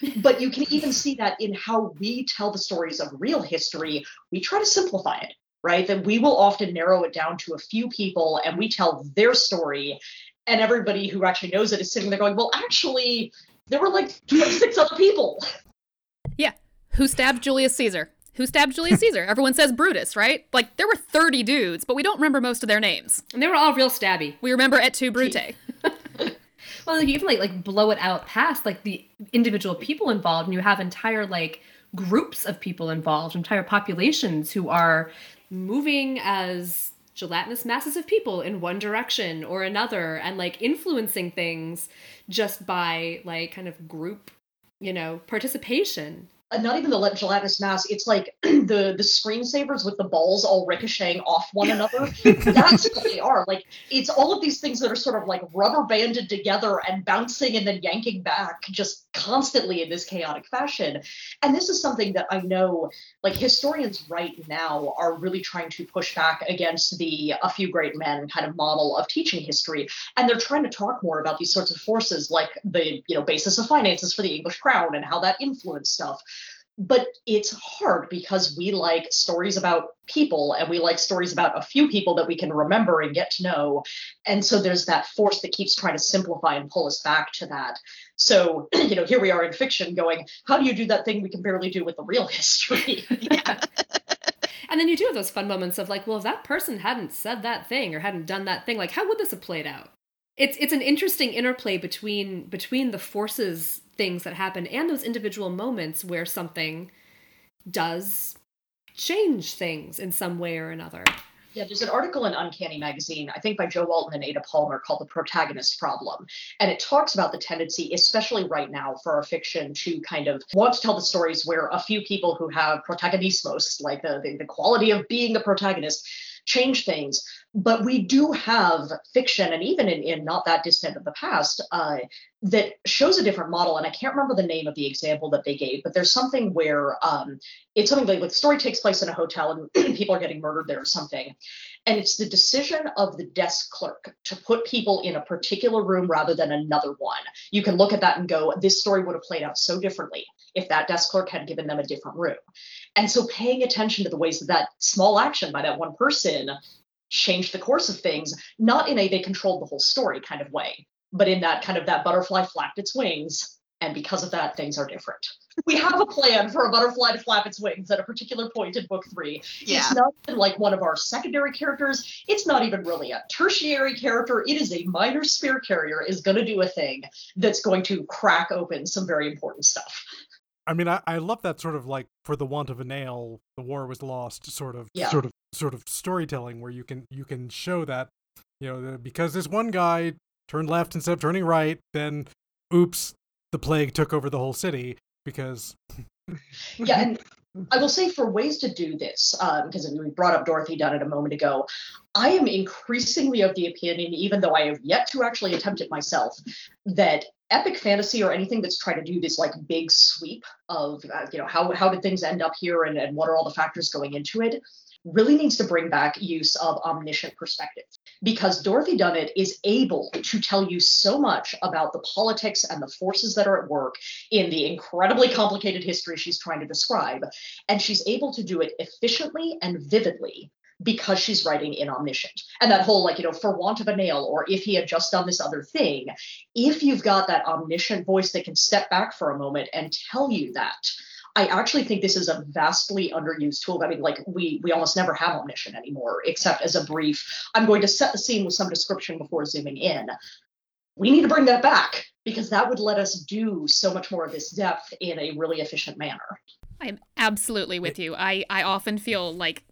Speaker 3: [LAUGHS] but you can even see that in how we tell the stories of real history. We try to simplify it, right? That we will often narrow it down to a few people and we tell their story. And everybody who actually knows it is sitting there going, well, actually, there were like 26 other people. [LAUGHS]
Speaker 1: Who stabbed Julius Caesar? Who stabbed Julius [LAUGHS] Caesar? Everyone says Brutus, right? Like, there were 30 dudes, but we don't remember most of their names.
Speaker 5: And they were all real stabby.
Speaker 1: We remember Et tu, Brute. [LAUGHS]
Speaker 5: Well, you even like like blow it out past like the individual people involved, and you have entire like groups of people involved, entire populations who are moving as gelatinous masses of people in one direction or another, and like influencing things just by like kind of group, you know, participation.
Speaker 3: Uh, not even the gelatinous mass. It's like [CLEARS THROAT] the the screensavers with the balls all ricocheting off one another. [LAUGHS] That's what they are. Like it's all of these things that are sort of like rubber banded together and bouncing and then yanking back just constantly in this chaotic fashion. And this is something that I know like historians right now are really trying to push back against the a few great men kind of model of teaching history. And they're trying to talk more about these sorts of forces like the you know basis of finances for the English crown and how that influenced stuff but it's hard because we like stories about people and we like stories about a few people that we can remember and get to know. And so there's that force that keeps trying to simplify and pull us back to that. So [CLEARS THROAT] you know here we are in fiction going how do you do that thing we can barely do with the real [LAUGHS] history? [LAUGHS]
Speaker 5: And then you do have those fun moments of like well if that person hadn't said that thing or hadn't done that thing like how would this have played out? It's it's an interesting interplay between between the forces things that happen and those individual moments where something does change things in some way or another.
Speaker 3: Yeah, there's an article in Uncanny Magazine, I think by Jo Walton and Ada Palmer, called The Protagonist Problem. And it talks about the tendency, especially right now, for our fiction to kind of want to tell the stories where a few people who have protagonismos, like the, the, the quality of being the protagonist, change things. But we do have fiction, and even in, in not that distant of the past, uh, that shows a different model. And I can't remember the name of the example that they gave, but there's something where um, it's something like, like the story takes place in a hotel and [CLEARS THROAT] people are getting murdered there or something. And it's the decision of the desk clerk to put people in a particular room rather than another one. You can look at that and go, this story would have played out so differently if that desk clerk had given them a different room. And so paying attention to the ways that that small action by that one person changed the course of things, not in a they controlled the whole story kind of way, but in that kind of that butterfly flapped its wings. And because of that, things are different. We have a plan for a butterfly to flap its wings at a particular point in book three. Yeah. It's not like one of our secondary characters. It's not even really a tertiary character. It is a minor spear carrier is going to do a thing that's going to crack open some very important stuff.
Speaker 2: I mean, I, I love that sort of like for the want of a nail, the war was lost sort of
Speaker 3: yeah.
Speaker 2: sort of sort of storytelling where you can you can show that you know because this one guy turned left instead of turning right, then oops, the plague took over the whole city because [LAUGHS]
Speaker 3: yeah, and [LAUGHS] I will say for ways to do this, because um, we brought up Dorothy Dunnett a moment ago, I am increasingly of the opinion, even though I have yet to actually attempt it myself, that epic fantasy or anything that's trying to do this like big sweep of uh, you know how how did things end up here and, and what are all the factors going into it really needs to bring back use of omniscient perspective because Dorothy Dunnett is able to tell you so much about the politics and the forces that are at work in the incredibly complicated history she's trying to describe. And she's able to do it efficiently and vividly because she's writing in omniscient. And that whole, like, you know, for want of a nail, or if he had just done this other thing, if you've got that omniscient voice that can step back for a moment and tell you that, I actually think this is a vastly underused tool. I mean, like we we almost never have omniscient anymore, except as a brief. I'm going to set the scene with some description before zooming in. We need to bring that back because that would let us do so much more of this depth in a really efficient manner.
Speaker 1: I'm absolutely with you. I I often feel like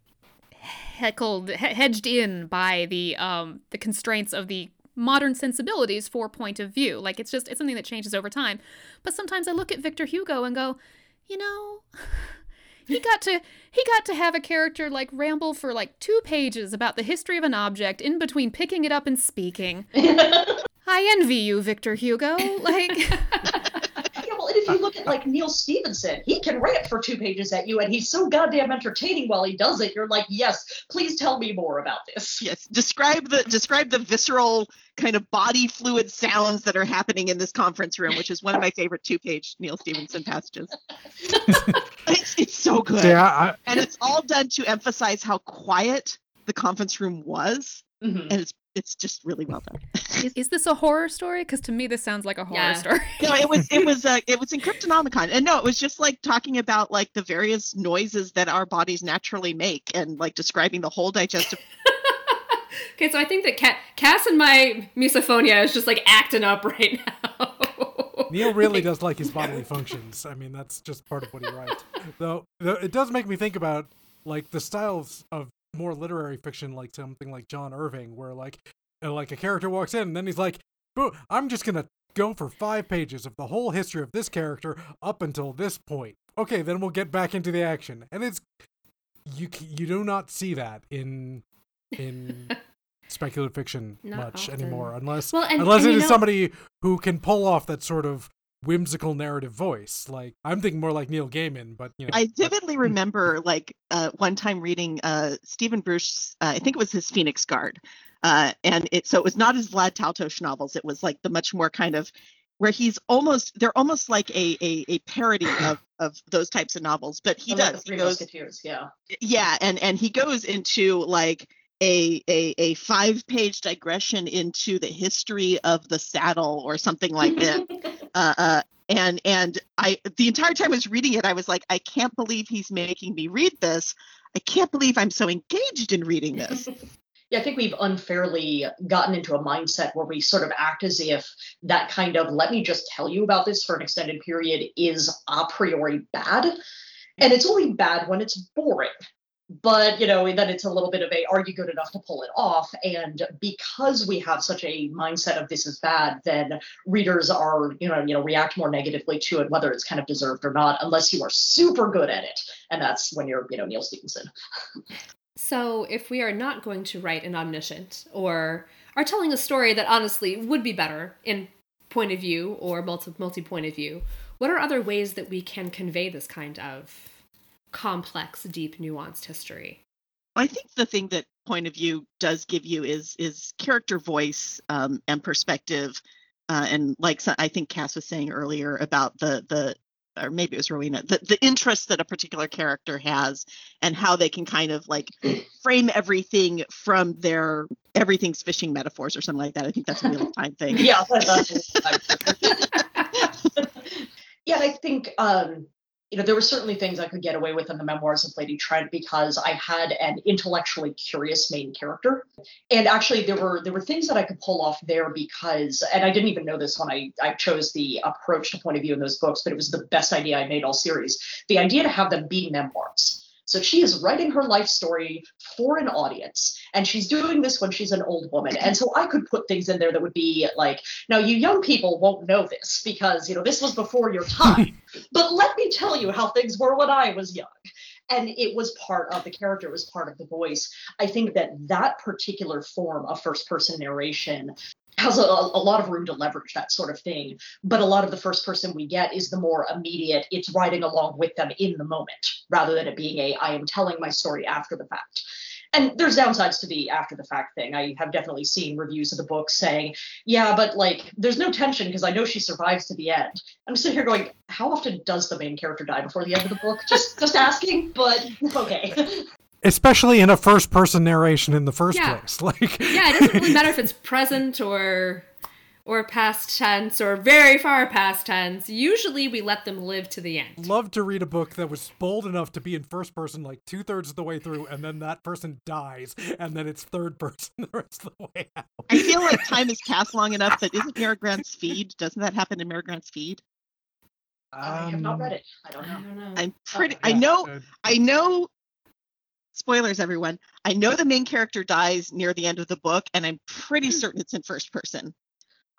Speaker 1: heckled, hedged in by the um the constraints of the modern sensibilities for point of view. Like it's just it's something that changes over time. But sometimes I look at Victor Hugo and go, you know, [LAUGHS] he got to he got to have a character like ramble for like two pages about the history of an object in between picking it up and speaking. [LAUGHS] I envy you, Victor Hugo. [LAUGHS] Like
Speaker 3: Yeah, well, and if you look at [LAUGHS] like Neal Stephenson, he can rant for two pages at you, and he's so goddamn entertaining while he does it. You're like, yes, please tell me more about this.
Speaker 4: Yes. Describe the describe the visceral kind of body fluid sounds that are happening in this conference room, which is one of my favorite two-page Neal Stephenson passages. [LAUGHS] it's, it's so good.
Speaker 2: Yeah, I,
Speaker 4: And it's all done to emphasize how quiet the conference room was.
Speaker 3: Mhm.
Speaker 4: And it's it's just really well done.
Speaker 1: is, [LAUGHS] is this a horror story? Because to me this sounds like a horror
Speaker 5: Yeah.
Speaker 1: story. [LAUGHS]
Speaker 4: no, it was it was uh, it was in [LAUGHS] Cryptonomicon, and no, it was just like talking about like the various noises that our bodies naturally make, and like describing the whole digestive.
Speaker 5: Okay, so I think that Ca- Cass and my misophonia is just like acting up right now.
Speaker 2: Neal really does like his bodily functions. I mean, that's just part of what he writes. Though, though it does make me think about like the styles of more literary fiction, like something like John Irving, where like uh, like a character walks in and then he's like, "Boo, I'm just gonna go for five pages of the whole history of this character up until this point. Okay, then we'll get back into the action." And it's you you do not see that in in [LAUGHS] speculative fiction
Speaker 5: Not
Speaker 2: much
Speaker 5: often.
Speaker 2: anymore, unless
Speaker 5: Well, and-
Speaker 2: unless
Speaker 5: and
Speaker 2: it is
Speaker 5: know-
Speaker 2: somebody who can pull off that sort of whimsical narrative voice. Like I'm thinking more like Neil Gaiman, but you know,
Speaker 4: I
Speaker 2: but-
Speaker 4: vividly remember like uh, one time reading uh, Steven Brust, uh, I think it was his Phoenix Guard, uh, and it so it was not his Vlad Taltos novels. It was like the much more kind of where he's almost they're almost like a a, a parody [COUGHS] of of those types of novels, but he
Speaker 3: And like
Speaker 4: does
Speaker 3: the
Speaker 4: he
Speaker 3: Three
Speaker 4: goes
Speaker 3: Musketeers, yeah.
Speaker 4: yeah and and he goes into like a, a a five page digression into the history of the saddle or something like that [LAUGHS] uh, uh and and i the entire time i was reading it i was like i can't believe he's making me read this i can't believe i'm so engaged in reading this [LAUGHS]
Speaker 3: Yeah, I think we've unfairly gotten into a mindset where we sort of act as if that kind of let me just tell you about this for an extended period is a priori bad. And it's only bad when it's boring. But, you know, then it's a little bit of a are you good enough to pull it off? And because we have such a mindset of this is bad, then readers are, you know, you know, react more negatively to it, whether it's kind of deserved or not, unless you are super good at it. And that's when you're, you know, Neal Stephenson.
Speaker 5: So, if we are not going to write an omniscient or are telling a story that honestly would be better in point of view or multi multi point of view, what are other ways that we can convey this kind of complex, deep, nuanced history?
Speaker 4: i think the thing that point of view does give you is is character voice um, and perspective uh, and like i think cass was saying earlier about the the or maybe it was Rowena, the, the interest that a particular character has and how they can kind of like [CLEARS THROAT] frame everything from their everything's fishing metaphors or something like that. I think that's a real time thing. [LAUGHS]
Speaker 3: yeah, [LAUGHS] yeah, I think um, you know there were certainly things I could get away with in the memoirs of Lady Trent because I had an intellectually curious main character, and actually there were there were things that I could pull off there because, and I didn't even know this when I I chose the approach to point of view in those books, but it was the best idea I made all series. The idea to have them be memoirs. So she is writing her life story for an audience, and she's doing this when she's an old woman. And so I could put things in there that would be like, now you young people won't know this because you know this was before your time. [LAUGHS] but let me tell you how things were when I was young. And it was part of the character, it was part of the voice. I think that that particular form of first person narration has a, a lot of room to leverage that sort of thing. But a lot of the first person we get is the more immediate, it's riding along with them in the moment, rather than it being a I am telling my story after the fact. And there's downsides to the after the fact thing. I have definitely seen reviews of the book saying, yeah, but like there's no tension because I know she survives to the end. I'm sitting here going, how often does the main character die before the end of the book? Just just asking, but okay. [LAUGHS]
Speaker 2: especially in a first person narration in the first
Speaker 5: Yeah.
Speaker 2: place. [LAUGHS] Like
Speaker 5: Yeah, it doesn't really matter if it's present or or past tense or very far past tense. Usually we let them live to the end.
Speaker 2: love to read a book that was bold enough to be in first person like two thirds of the way through and then that person dies and then it's third person [LAUGHS] the rest of the way out.
Speaker 4: I feel like time has passed long enough that isn't Mira Grant's feed? Doesn't that happen in Mira Grant's feed?
Speaker 3: I have not read it. I don't know.
Speaker 4: I'm oh, pretty.
Speaker 3: Okay.
Speaker 4: I know. I know. Spoilers, everyone. I know the main character dies near the end of the book, and I'm pretty hmm. certain it's in first person.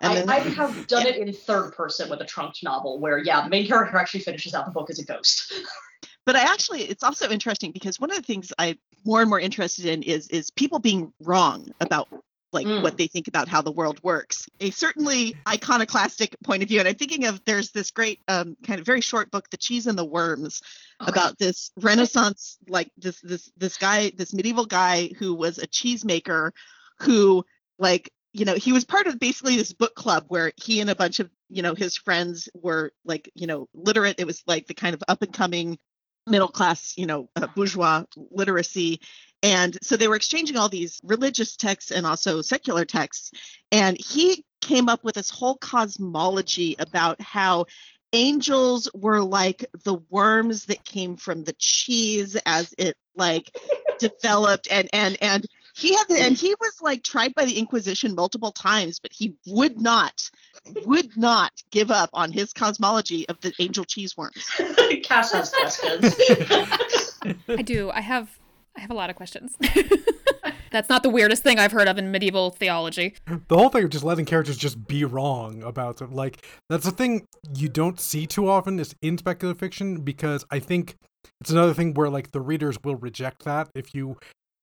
Speaker 4: And
Speaker 3: I,
Speaker 4: then-
Speaker 3: I have [LAUGHS] done it in third person with a trunked novel where, yeah, the main character actually finishes out the book as a ghost. [LAUGHS]
Speaker 4: but I actually, it's also interesting because one of the things I'm more and more interested in is is people being wrong about like
Speaker 3: Mm.
Speaker 4: what they think about how the world works. A certainly iconoclastic point of view, and I'm thinking of there's this great um, kind of very short book, The Cheese and the Worms, about this Renaissance like this this this guy, this medieval guy who was a cheesemaker, who like you know he was part of basically this book club where he and a bunch of you know his friends were like you know literate. It was like the kind of up and coming middle class you know uh, bourgeois literacy. And so they were exchanging all these religious texts and also secular texts. And he came up with this whole cosmology about how angels were like the worms that came from the cheese as it like [LAUGHS] developed. And and and he had the, and he was like tried by the inquisition multiple times but he would not would not give up on his cosmology of the angel cheese worms [LAUGHS]
Speaker 3: Cass has questions.
Speaker 1: I do. I have I have a lot of questions. [LAUGHS] That's not the weirdest thing I've heard of in medieval theology.
Speaker 2: the whole thing of just letting characters just be wrong about them like that's a thing you don't see too often is in speculative fiction because i think it's another thing where like the readers will reject that if you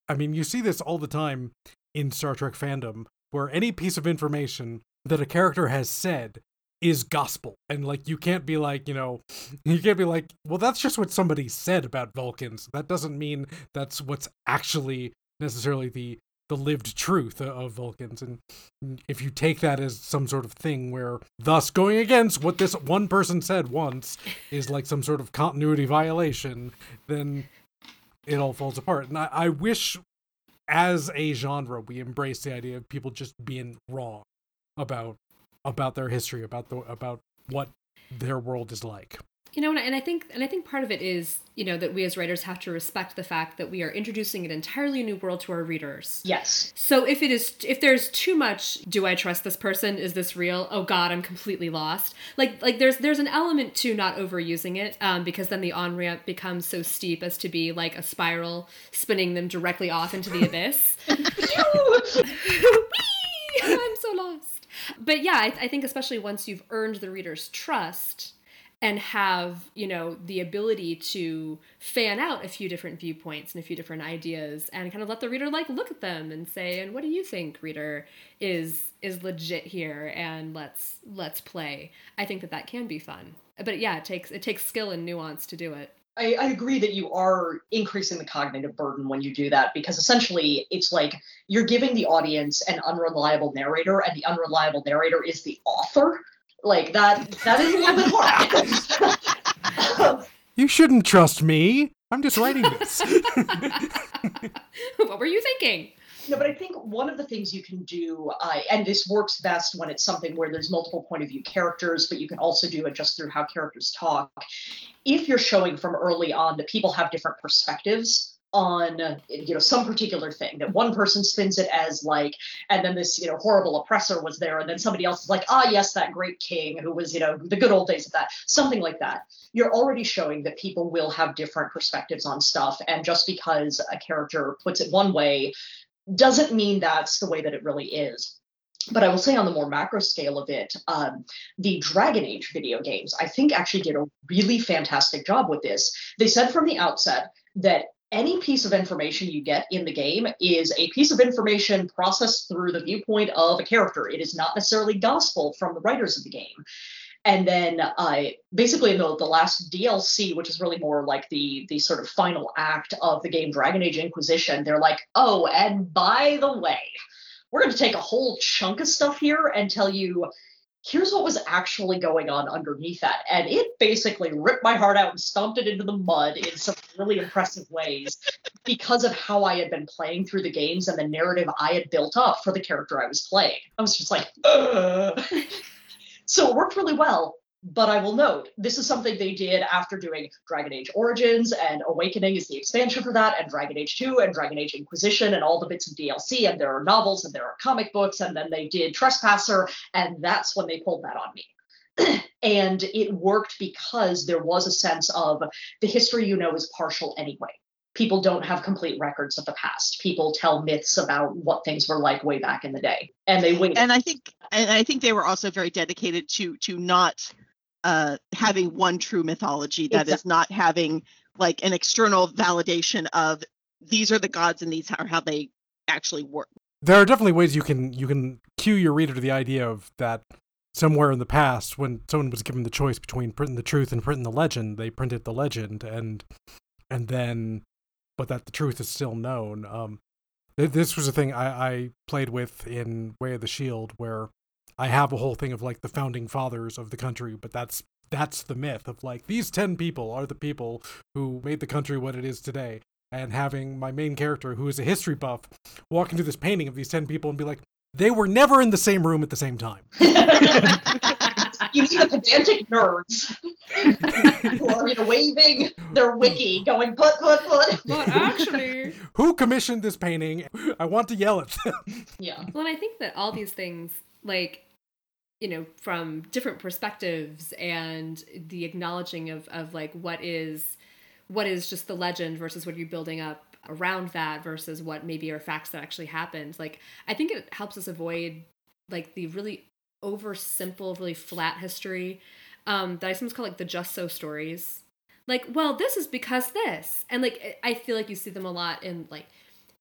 Speaker 2: i mean you see this all the time in star trek fandom where any piece of information that a character has said is gospel and like you can't be like you know [LAUGHS] you can't be like well that's just what somebody said about vulcans that doesn't mean that's what's actually necessarily the the lived truth of Vulcans. And mm, if you take that as some sort of thing where, thus going against what this one person said once is like some sort of continuity violation, then it all falls apart. And I, I wish, as a genre, we embrace the idea of people just being wrong about about their history, about the about what their world is like.
Speaker 5: You know, and I, think and I think part of it is, you know, that we as writers have to respect the fact that we are introducing an entirely new world to our readers.
Speaker 3: yes.
Speaker 5: So if it is if there's too much, do I trust this person? Is this real? Oh god, I'm completely lost. Like like there's there's an element to not overusing it, um, because then the on ramp becomes so steep as to be like a spiral, spinning them directly off into the [LAUGHS] abyss. [LAUGHS] Whee! I'm so lost. But yeah, I, I think especially once you've earned the reader's trust and have you know the ability to fan out a few different viewpoints and a few different ideas and kind of let the reader like look at them and say and what do you think reader is is legit here? And let's let's play. I think that that can be fun. But yeah it takes it takes skill and nuance to do it
Speaker 3: I, I agree that you are increasing the cognitive burden when you do that because essentially it's like you're giving the audience an unreliable narrator and the unreliable narrator is the author. Like that that is a little bit hard. [LAUGHS]
Speaker 2: You shouldn't trust me. I'm just writing this. [LAUGHS]
Speaker 5: what were you thinking
Speaker 3: No, but I think one of the things you can do, uh, and this works best when it's something where there's multiple point of view characters, but you can also do it just through how characters talk. If you're showing from early on that people have different perspectives on you know some particular thing that one person spins it as like and then this you know horrible oppressor was there and then somebody else is like ah yes that great king who was you know the good old days of that something like that you're already showing that people will have different perspectives on stuff and just because a character puts it one way doesn't mean that's the way that it really is. But I will say on the more macro scale of it, um, the Dragon Age video games, I think, actually did a really fantastic job with this. They said from the outset that any piece of information you get in the game is a piece of information processed through the viewpoint of a character. It is not necessarily gospel from the writers of the game. And then uh, basically the, the last DLC, which is really more like the the sort of final act of the game Dragon Age Inquisition, they're like, oh, and by the way, we're going to take a whole chunk of stuff here and tell you here's what was actually going on underneath that. And it basically ripped my heart out and stomped it into the mud in some really impressive ways because of how I had been playing through the games and the narrative I had built up for the character I was playing. I was just like, Ugh. [LAUGHS] so it worked really well. But I will note, this is something they did after doing Dragon Age Origins, and Awakening is the expansion for that, and Dragon Age 2, and Dragon Age Inquisition, and all the bits of DLC, and there are novels, and there are comic books, and then they did Trespasser, and that's when they pulled that on me. [CLEARS THROAT] and it worked because there was a sense of the history you know is partial anyway. People don't have complete records of the past. People tell myths about what things were like way back in the day, and they wing it.
Speaker 4: and I think and I think they were also very dedicated to to not uh, having one true mythology that is
Speaker 3: Exactly.
Speaker 4: not having like an external validation of these are the gods and these are how they actually work.
Speaker 2: there are definitely ways you can you can cue your reader to the idea of that somewhere in the past when someone was given the choice between printing the truth and printing the legend they printed the legend and and then but that the truth is still known um th- this was a thing I, I played with in way of the shield where i have a whole thing of like the founding fathers of the country but that's that's the myth of like these 10 people are the people who made the country what it is today and having my main character who is a history buff walk into this painting of these 10 people and be like, they were never in the same room at the same time. [LAUGHS] [LAUGHS]
Speaker 3: you need the pedantic nerds [LAUGHS] who are you know, waving their wiki, going put put put.
Speaker 5: But actually, [LAUGHS]
Speaker 2: Who commissioned this painting? [LAUGHS] I want to yell at them.
Speaker 3: Yeah.
Speaker 5: well, and I think that all these things, like, you know, from different perspectives and the acknowledging of, of like what is what is just the legend versus what you're building up around that versus what maybe are facts that actually happened. Like, I think it helps us avoid like the really over simple, really flat history um, that I sometimes call like the just so stories. Like, well, this is because this, and like I I feel like you see them a lot in like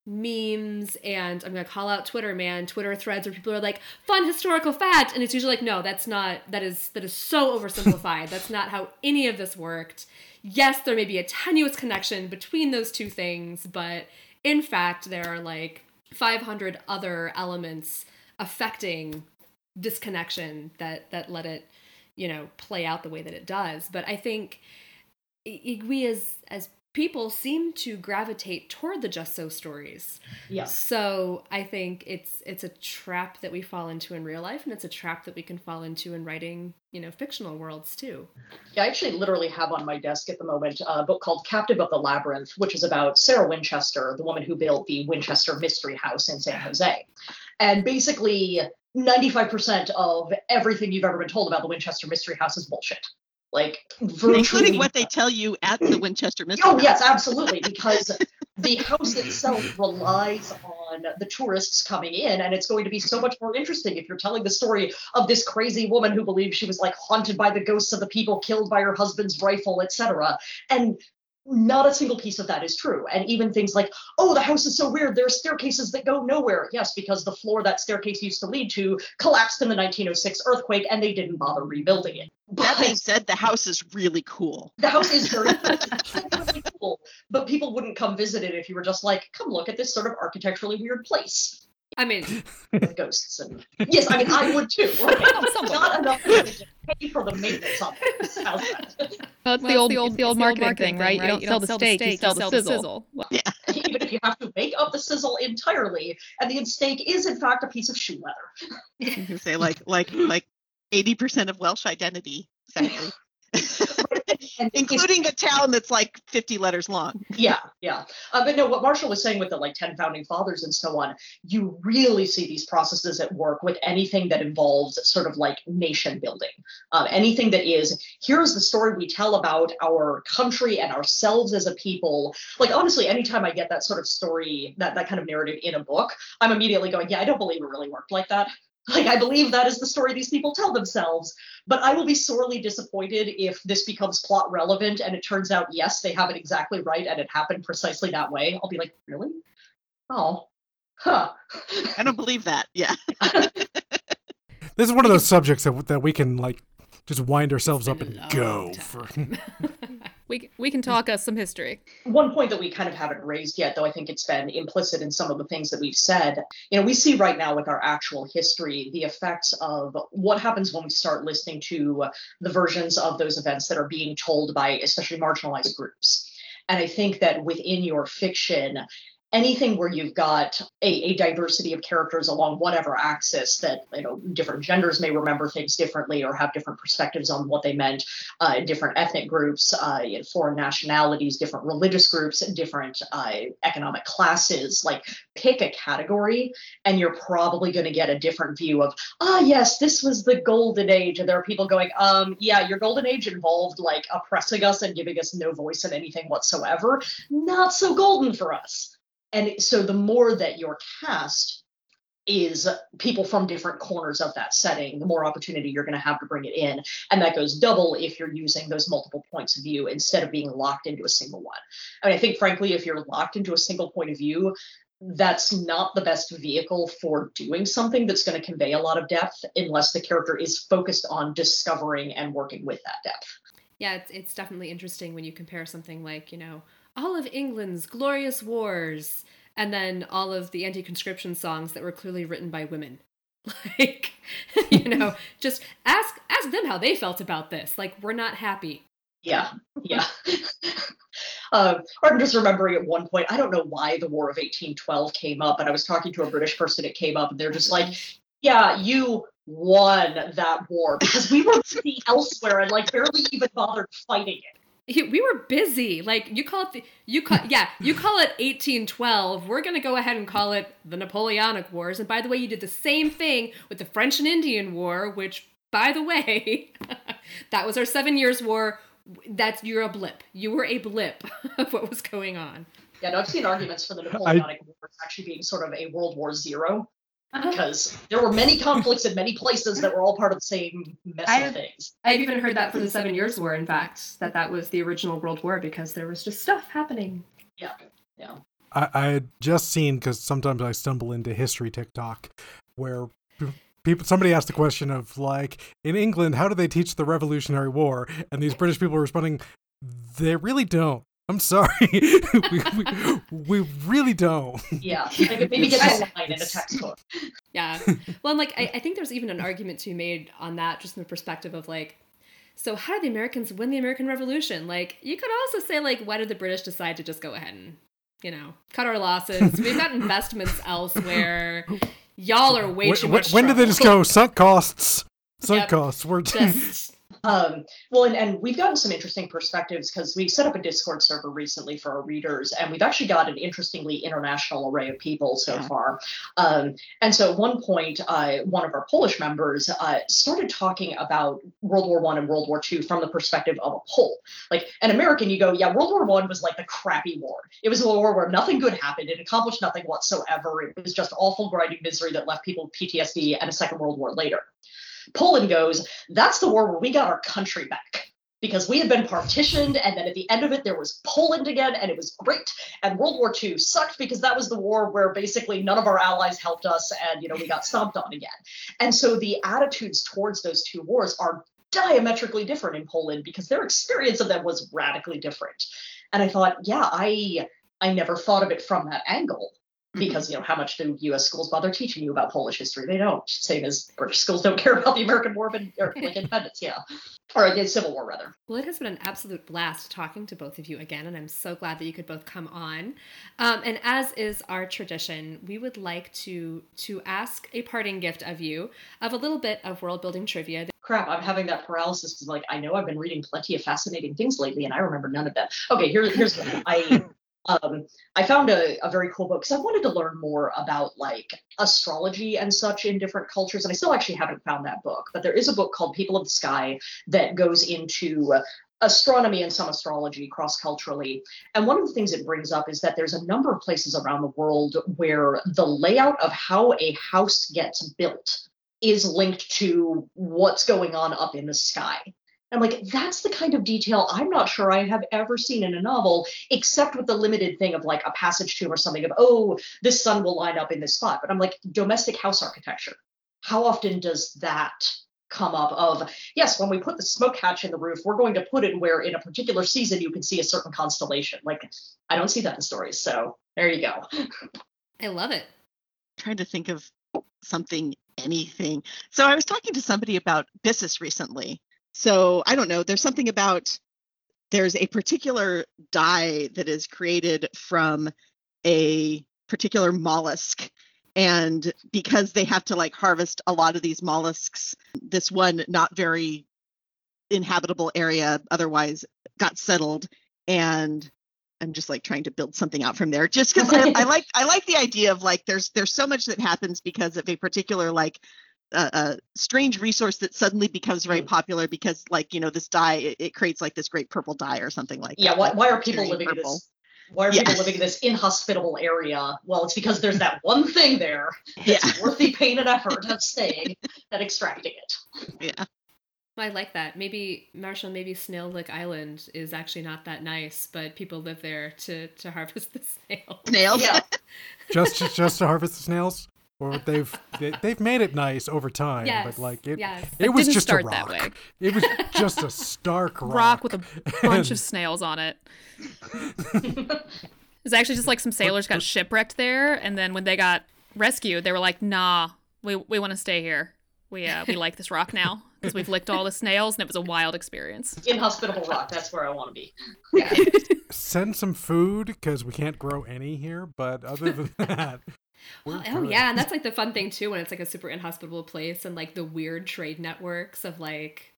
Speaker 5: memes and I'm gonna call out Twitter, man, Twitter threads where people are like, fun historical fact, and it's usually like, no, that's not that is that is so oversimplified. that's not how any of this worked. Yes, there may be a tenuous connection between those two things, but in fact there are like 500 other elements affecting this connection that that let it, you know, play out the way that it does. But I think we as as people seem to gravitate toward the just so stories.
Speaker 3: Yeah.
Speaker 5: So I think it's it's a trap that we fall into in real life, and it's a trap that we can fall into in writing, you know, fictional worlds too.
Speaker 3: Yeah, I actually literally have on my desk at the moment a book called Captive of the Labyrinth, which is about Sarah Winchester, the woman who built the Winchester Mystery House in San Jose. And basically, 95% of everything you've ever been told about the Winchester Mystery House is bullshit. Like, virtually.
Speaker 4: Including what they tell you at the Winchester Mystery.
Speaker 3: Oh,
Speaker 4: House.
Speaker 3: yes, absolutely. Because [LAUGHS] the house itself relies on the tourists coming in, and it's going to be so much more interesting if you're telling the story of this crazy woman who believes she was like haunted by the ghosts of the people killed by her husband's rifle, etc. And not a single piece of that is true. And even things like, oh, the house is so weird, there are staircases that go nowhere. Yes, because the floor that staircase used to lead to collapsed in the 1906 earthquake, and they didn't bother rebuilding it.
Speaker 4: That
Speaker 3: But-
Speaker 4: being said, the house is really cool.
Speaker 3: the house is very really [LAUGHS] cool, but people wouldn't come visit it if you were just like, come look at this sort of architecturally weird place
Speaker 5: I mean,
Speaker 3: ghosts. And yes, I mean I would too. [LAUGHS] Right? Not enough to pay for the maintenance on this. How's that?
Speaker 6: Well, it's
Speaker 1: Well,
Speaker 6: the old, the old, marketing, thing, right? You don't sell the steak, you sell the sizzle.
Speaker 1: Well, [LAUGHS]
Speaker 3: Even if you have to make up the sizzle entirely, and the steak is in fact a piece of shoe leather.
Speaker 4: You can say like like like eighty percent of Welsh identity, exactly. [LAUGHS] [LAUGHS] Including a town that's like fifty letters long.
Speaker 3: Yeah, yeah. Uh, but no, what Marshall was saying with the like 10 founding fathers and so on, you really see these processes at work with anything that involves sort of like nation building. Um, anything that is, here's the story we tell about our country and ourselves as a people. Like, honestly, anytime I get that sort of story, that, that kind of narrative in a book, I'm immediately going, yeah, I don't believe it really worked like that. Like, I believe that is the story these people tell themselves. But I will be sorely disappointed if this becomes plot relevant and it turns out, yes, they have it exactly right and it happened precisely that way. I'll be like, really? Oh, huh.
Speaker 4: I don't believe that. Yeah. [LAUGHS]
Speaker 2: This is one of those subjects that that we can like just wind ourselves up and go
Speaker 5: long
Speaker 2: for. [LAUGHS]
Speaker 1: we we can talk us some history.
Speaker 3: One point that we kind of haven't raised yet, though I think it's been implicit in some of the things that we've said. You know, we see right now with our actual history the effects of what happens when we start listening to the versions of those events that are being told by especially marginalized groups. And I think that within your fiction, anything where you've got a, a, diversity of characters along whatever axis that you know different genders may remember things differently or have different perspectives on what they meant uh, different ethnic groups uh, foreign nationalities different religious groups different uh, economic classes. Like pick a category and you're probably going to get a different view of ah yes this was the golden age. And there are people going um yeah your golden age involved like oppressing us and giving us no voice in anything whatsoever. Not so golden for us and so the more that your cast is people from different corners of that setting, the more opportunity you're going to have to bring it in. And that goes double if you're using those multiple points of view instead of being locked into a single one. I mean, I think, frankly, if you're locked into a single point of view, that's not the best vehicle for doing something that's going to convey a lot of depth unless the character is focused on discovering and working with that depth.
Speaker 5: Yeah, it's, it's definitely interesting when you compare something like, you know, all of England's glorious wars, and then all of the anti-conscription songs that were clearly written by women. [LAUGHS] Like, you know, [LAUGHS] just ask ask them how they felt about this. Like, we're not happy.
Speaker 3: Yeah, yeah. [LAUGHS] uh, I'm just remembering at one point, I don't know why the War of 1812 came up, but I was talking to a British person, it came up, and they're just like, yeah, you won that war because we were elsewhere and like barely even bothered fighting it
Speaker 5: we were busy. Like you call it the you call [LAUGHS] yeah you call it 1812. We're gonna go ahead and call it the Napoleonic Wars. And by the way, you did the same thing with the French and Indian War, which by the way, [LAUGHS] that was our Seven Years War. That's you're a blip. You were a blip [LAUGHS] of what was going on.
Speaker 3: Yeah, no, I've seen arguments for the Napoleonic I, Wars actually being sort of a World War Zero. Uh-huh. because there were many conflicts in many places that were all part of the same mess I've, of things.
Speaker 5: I've even heard that for the Seven Years' War, in fact, that that was the original World War because there was just stuff happening.
Speaker 3: Yeah, yeah.
Speaker 2: I, I had just seen because sometimes I stumble into history TikTok where people somebody asked the question of like in England how do they teach the Revolutionary War and these British people are responding they really don't I'm sorry. [LAUGHS] we, we, we, really don't.
Speaker 3: Yeah. Like maybe get a line in a textbook.
Speaker 5: Yeah. Well, and like, I, I think there's even an argument to be made on that, just from the perspective of like, so how did the Americans win the American Revolution? Like, you could also say, like, why did the British decide to just go ahead and, you know, cut our losses? [LAUGHS] We've got investments elsewhere. Y'all are way too
Speaker 2: when,
Speaker 5: much.
Speaker 2: When did they just go sunk costs? Sunk yep. costs. We're
Speaker 3: just um, well, and, and we've gotten some interesting perspectives because we set up a Discord server recently for our readers, and we've actually got an interestingly international array of people so yeah. far. Um, and so at one point, uh, one of our Polish members uh, started talking about World War One and World War Two from the perspective of a Pole. Like an American, you go, yeah, World War One was like the crappy war. It was a war where nothing good happened. It accomplished nothing whatsoever. It was just awful grinding misery that left people with PTSD and a Second World War later. Poland goes, that's the war where we got our country back because we had been partitioned and then at the end of it there was Poland again and it was great and World War II sucked because that was the war where basically none of our allies helped us and you know we got stomped on again. And so the attitudes towards those two wars are diametrically different in Poland because their experience of them was radically different. And I thought, yeah, I I never thought of it from that angle. Because you know how much do U.S. schools bother teaching you about Polish history? They don't. Same as British schools don't care about the American War of or, like independence, yeah, or the Civil War rather.
Speaker 5: Well, it has been an absolute blast talking to both of you again, and I'm so glad that you could both come on. Um, and as is our tradition, we would like to to ask a parting gift of you of a little bit of world building trivia.
Speaker 3: Crap, I'm having that paralysis because like I know I've been reading plenty of fascinating things lately, and I remember none of them. Okay, here, here's I um, I found a, a very cool book because I wanted to learn more about like astrology and such in different cultures. And I still actually haven't found that book, but there is a book called People of the Sky that goes into astronomy and some astrology cross culturally. And one of the things it brings up is that there's a number of places around the world where the layout of how a house gets built is linked to what's going on up in the sky. I'm like, that's the kind of detail I'm not sure I have ever seen in a novel, except with the limited thing of like a passage tomb or something of, oh, this sun will line up in this spot. But I'm like, domestic house architecture. How often does that come up of yes when we put the smoke hatch in the roof we're going to put it where in a particular season you can see a certain constellation like i don't see that in stories so there you go
Speaker 5: i love it
Speaker 4: I'm trying to think of something anything so i was talking to somebody about Byssus recently so I don't know. There's something about there's a particular dye that is created from a particular mollusk and because they have to like harvest a lot of these mollusks this one not very inhabitable area otherwise got settled and i'm just like trying to build something out from there just because I, I, [LAUGHS] like i like the idea of like there's there's so much that happens because of a particular like uh, a strange resource that suddenly becomes very mm. popular because like you know this dye it, it creates like this great purple dye or something like
Speaker 3: yeah,
Speaker 4: that.
Speaker 3: Yeah, why, why are people living purple. in this why are yeah. people living in this inhospitable area? Well, it's because there's that [LAUGHS] one thing there that's yeah. worth the pain and effort of [LAUGHS] staying and extracting it.
Speaker 4: Yeah.
Speaker 5: I like that. Maybe Marshall, maybe Snail Lick Island is actually not that nice, but people live there to to harvest the [LAUGHS] snails.
Speaker 4: Snails,
Speaker 3: yeah.
Speaker 2: just just to harvest the snails or they've they, have they have made it nice over time
Speaker 5: yes,
Speaker 2: but like it,
Speaker 5: yes.
Speaker 2: it, was just a rock. it was [LAUGHS] just a stark rock,
Speaker 1: rock. with a [LAUGHS] bunch of snails on it. [LAUGHS] It's actually just like some sailors got shipwrecked there and then when they got rescued they were like nah we, we want to stay here. We uh, we like this rock now because we've licked all the snails and it was a wild experience
Speaker 3: inhospitable rock that's where i want to be
Speaker 2: yeah. [LAUGHS] send some food because we can't grow any here but other than [LAUGHS] that
Speaker 5: oh, oh yeah, and that's like the fun thing too when it's like a super inhospitable place and like the weird trade networks of like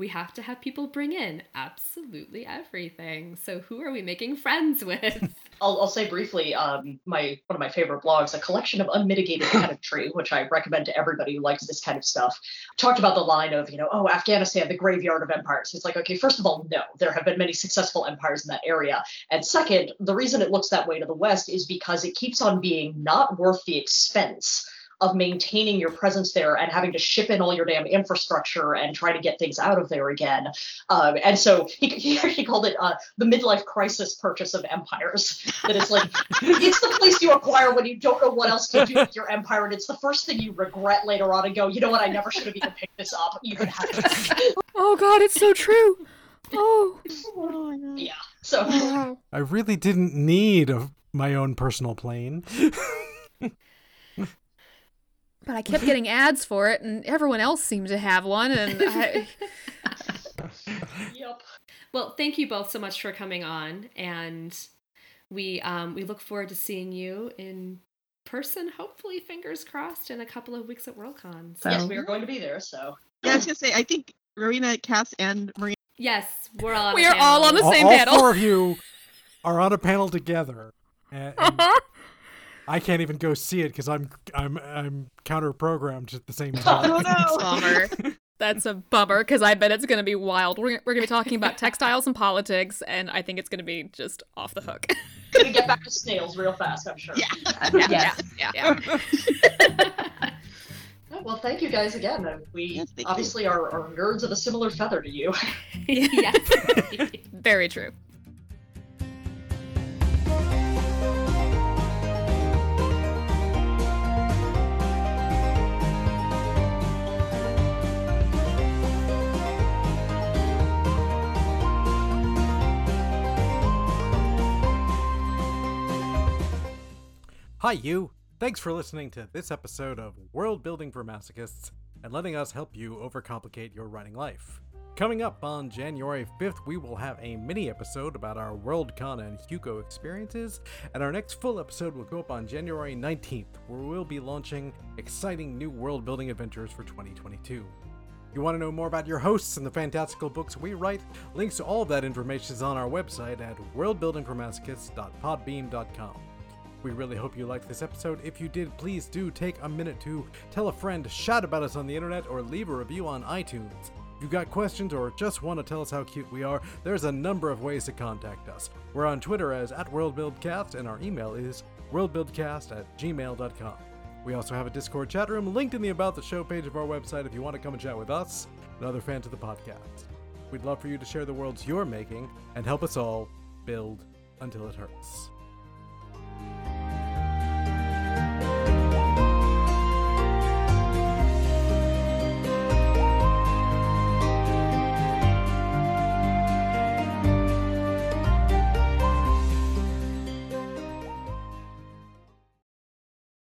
Speaker 5: we have to have people bring in absolutely everything. So who are we making friends with? [LAUGHS]
Speaker 3: I'll, I'll say briefly, um, my one of my favorite blogs, a collection of unmitigated [LAUGHS] pedantry, which I recommend to everybody who likes this kind of stuff, talked about the line of, you know, oh, Afghanistan, the graveyard of empires. It's like, okay, first of all, no, there have been many successful empires in that area. And second, the reason it looks that way to the West is because it keeps on being not worth the expense of maintaining your presence there and having to ship in all your damn infrastructure and try to get things out of there again. Um, and so he, he, he called it uh, the midlife crisis purchase of empires. That it's like, [LAUGHS] it's the place you acquire when you don't know what else to do with your empire. And it's the first thing you regret later on and go, you know what, I never should have even picked this up. Even had [LAUGHS]
Speaker 1: Oh, God, it's so true.
Speaker 3: Oh. oh yeah. So.
Speaker 2: I really didn't need a, my own personal plane [LAUGHS]
Speaker 1: but I kept getting ads for it, and everyone else seemed to have one, and I. [LAUGHS]
Speaker 3: yep.
Speaker 5: Well, thank you both so much for coming on, and we um, we look forward to seeing you in person. Hopefully, fingers crossed, in a couple of weeks at Worldcon.
Speaker 3: So. Yes, we are going to be there. So.
Speaker 4: Yeah, I was gonna say. I think Rowena, Cass, and Marina.
Speaker 5: Yes, we're all.
Speaker 1: we are all on the same
Speaker 2: all,
Speaker 1: panel.
Speaker 2: All four of you are on a panel together. And, and [LAUGHS] I can't even go see it because I'm I'm I'm counter programmed at the same [LAUGHS] time.
Speaker 4: oh no, [LAUGHS]
Speaker 1: bummer. That's a bummer because I bet it's going to be wild. We're, we're going to be talking about textiles and politics, and I think it's going to be just off the hook.
Speaker 3: Gonna get back to snails real fast, I'm sure.
Speaker 5: Yeah. [LAUGHS] yeah. yeah. yeah.
Speaker 3: yeah. well, thank you guys again. Uh, we yes, obviously are, are nerds of a similar feather to you.
Speaker 5: yes.
Speaker 1: Very true.
Speaker 2: Hi, you! Thanks for listening to this episode of World Building for Masochists and letting us help you overcomplicate your writing life. Coming up on January 5th, we will have a mini episode about our Worldcon and Hugo experiences, and our next full episode will go up on January 19th, where we'll be launching exciting new world building adventures for 2022. You want to know more about your hosts and the fantastical books we write? Links to all of that information is on our website at worldbuildingformasochists.podbean.com. We really hope you liked this episode. If you did, please do take a minute to tell a friend, shout about us on the internet, or leave a review on iTunes. If you've got questions or just want to tell us how cute we are, there's a number of ways to contact us. We're on Twitter as at WorldBuildCast, and our email is worldbuildcast at gmail.com. We also have a Discord chat room linked in the About the Show page of our website if you want to come and chat with us and other fans of the podcast. We'd love for you to share the worlds you're making and help us all build until it hurts.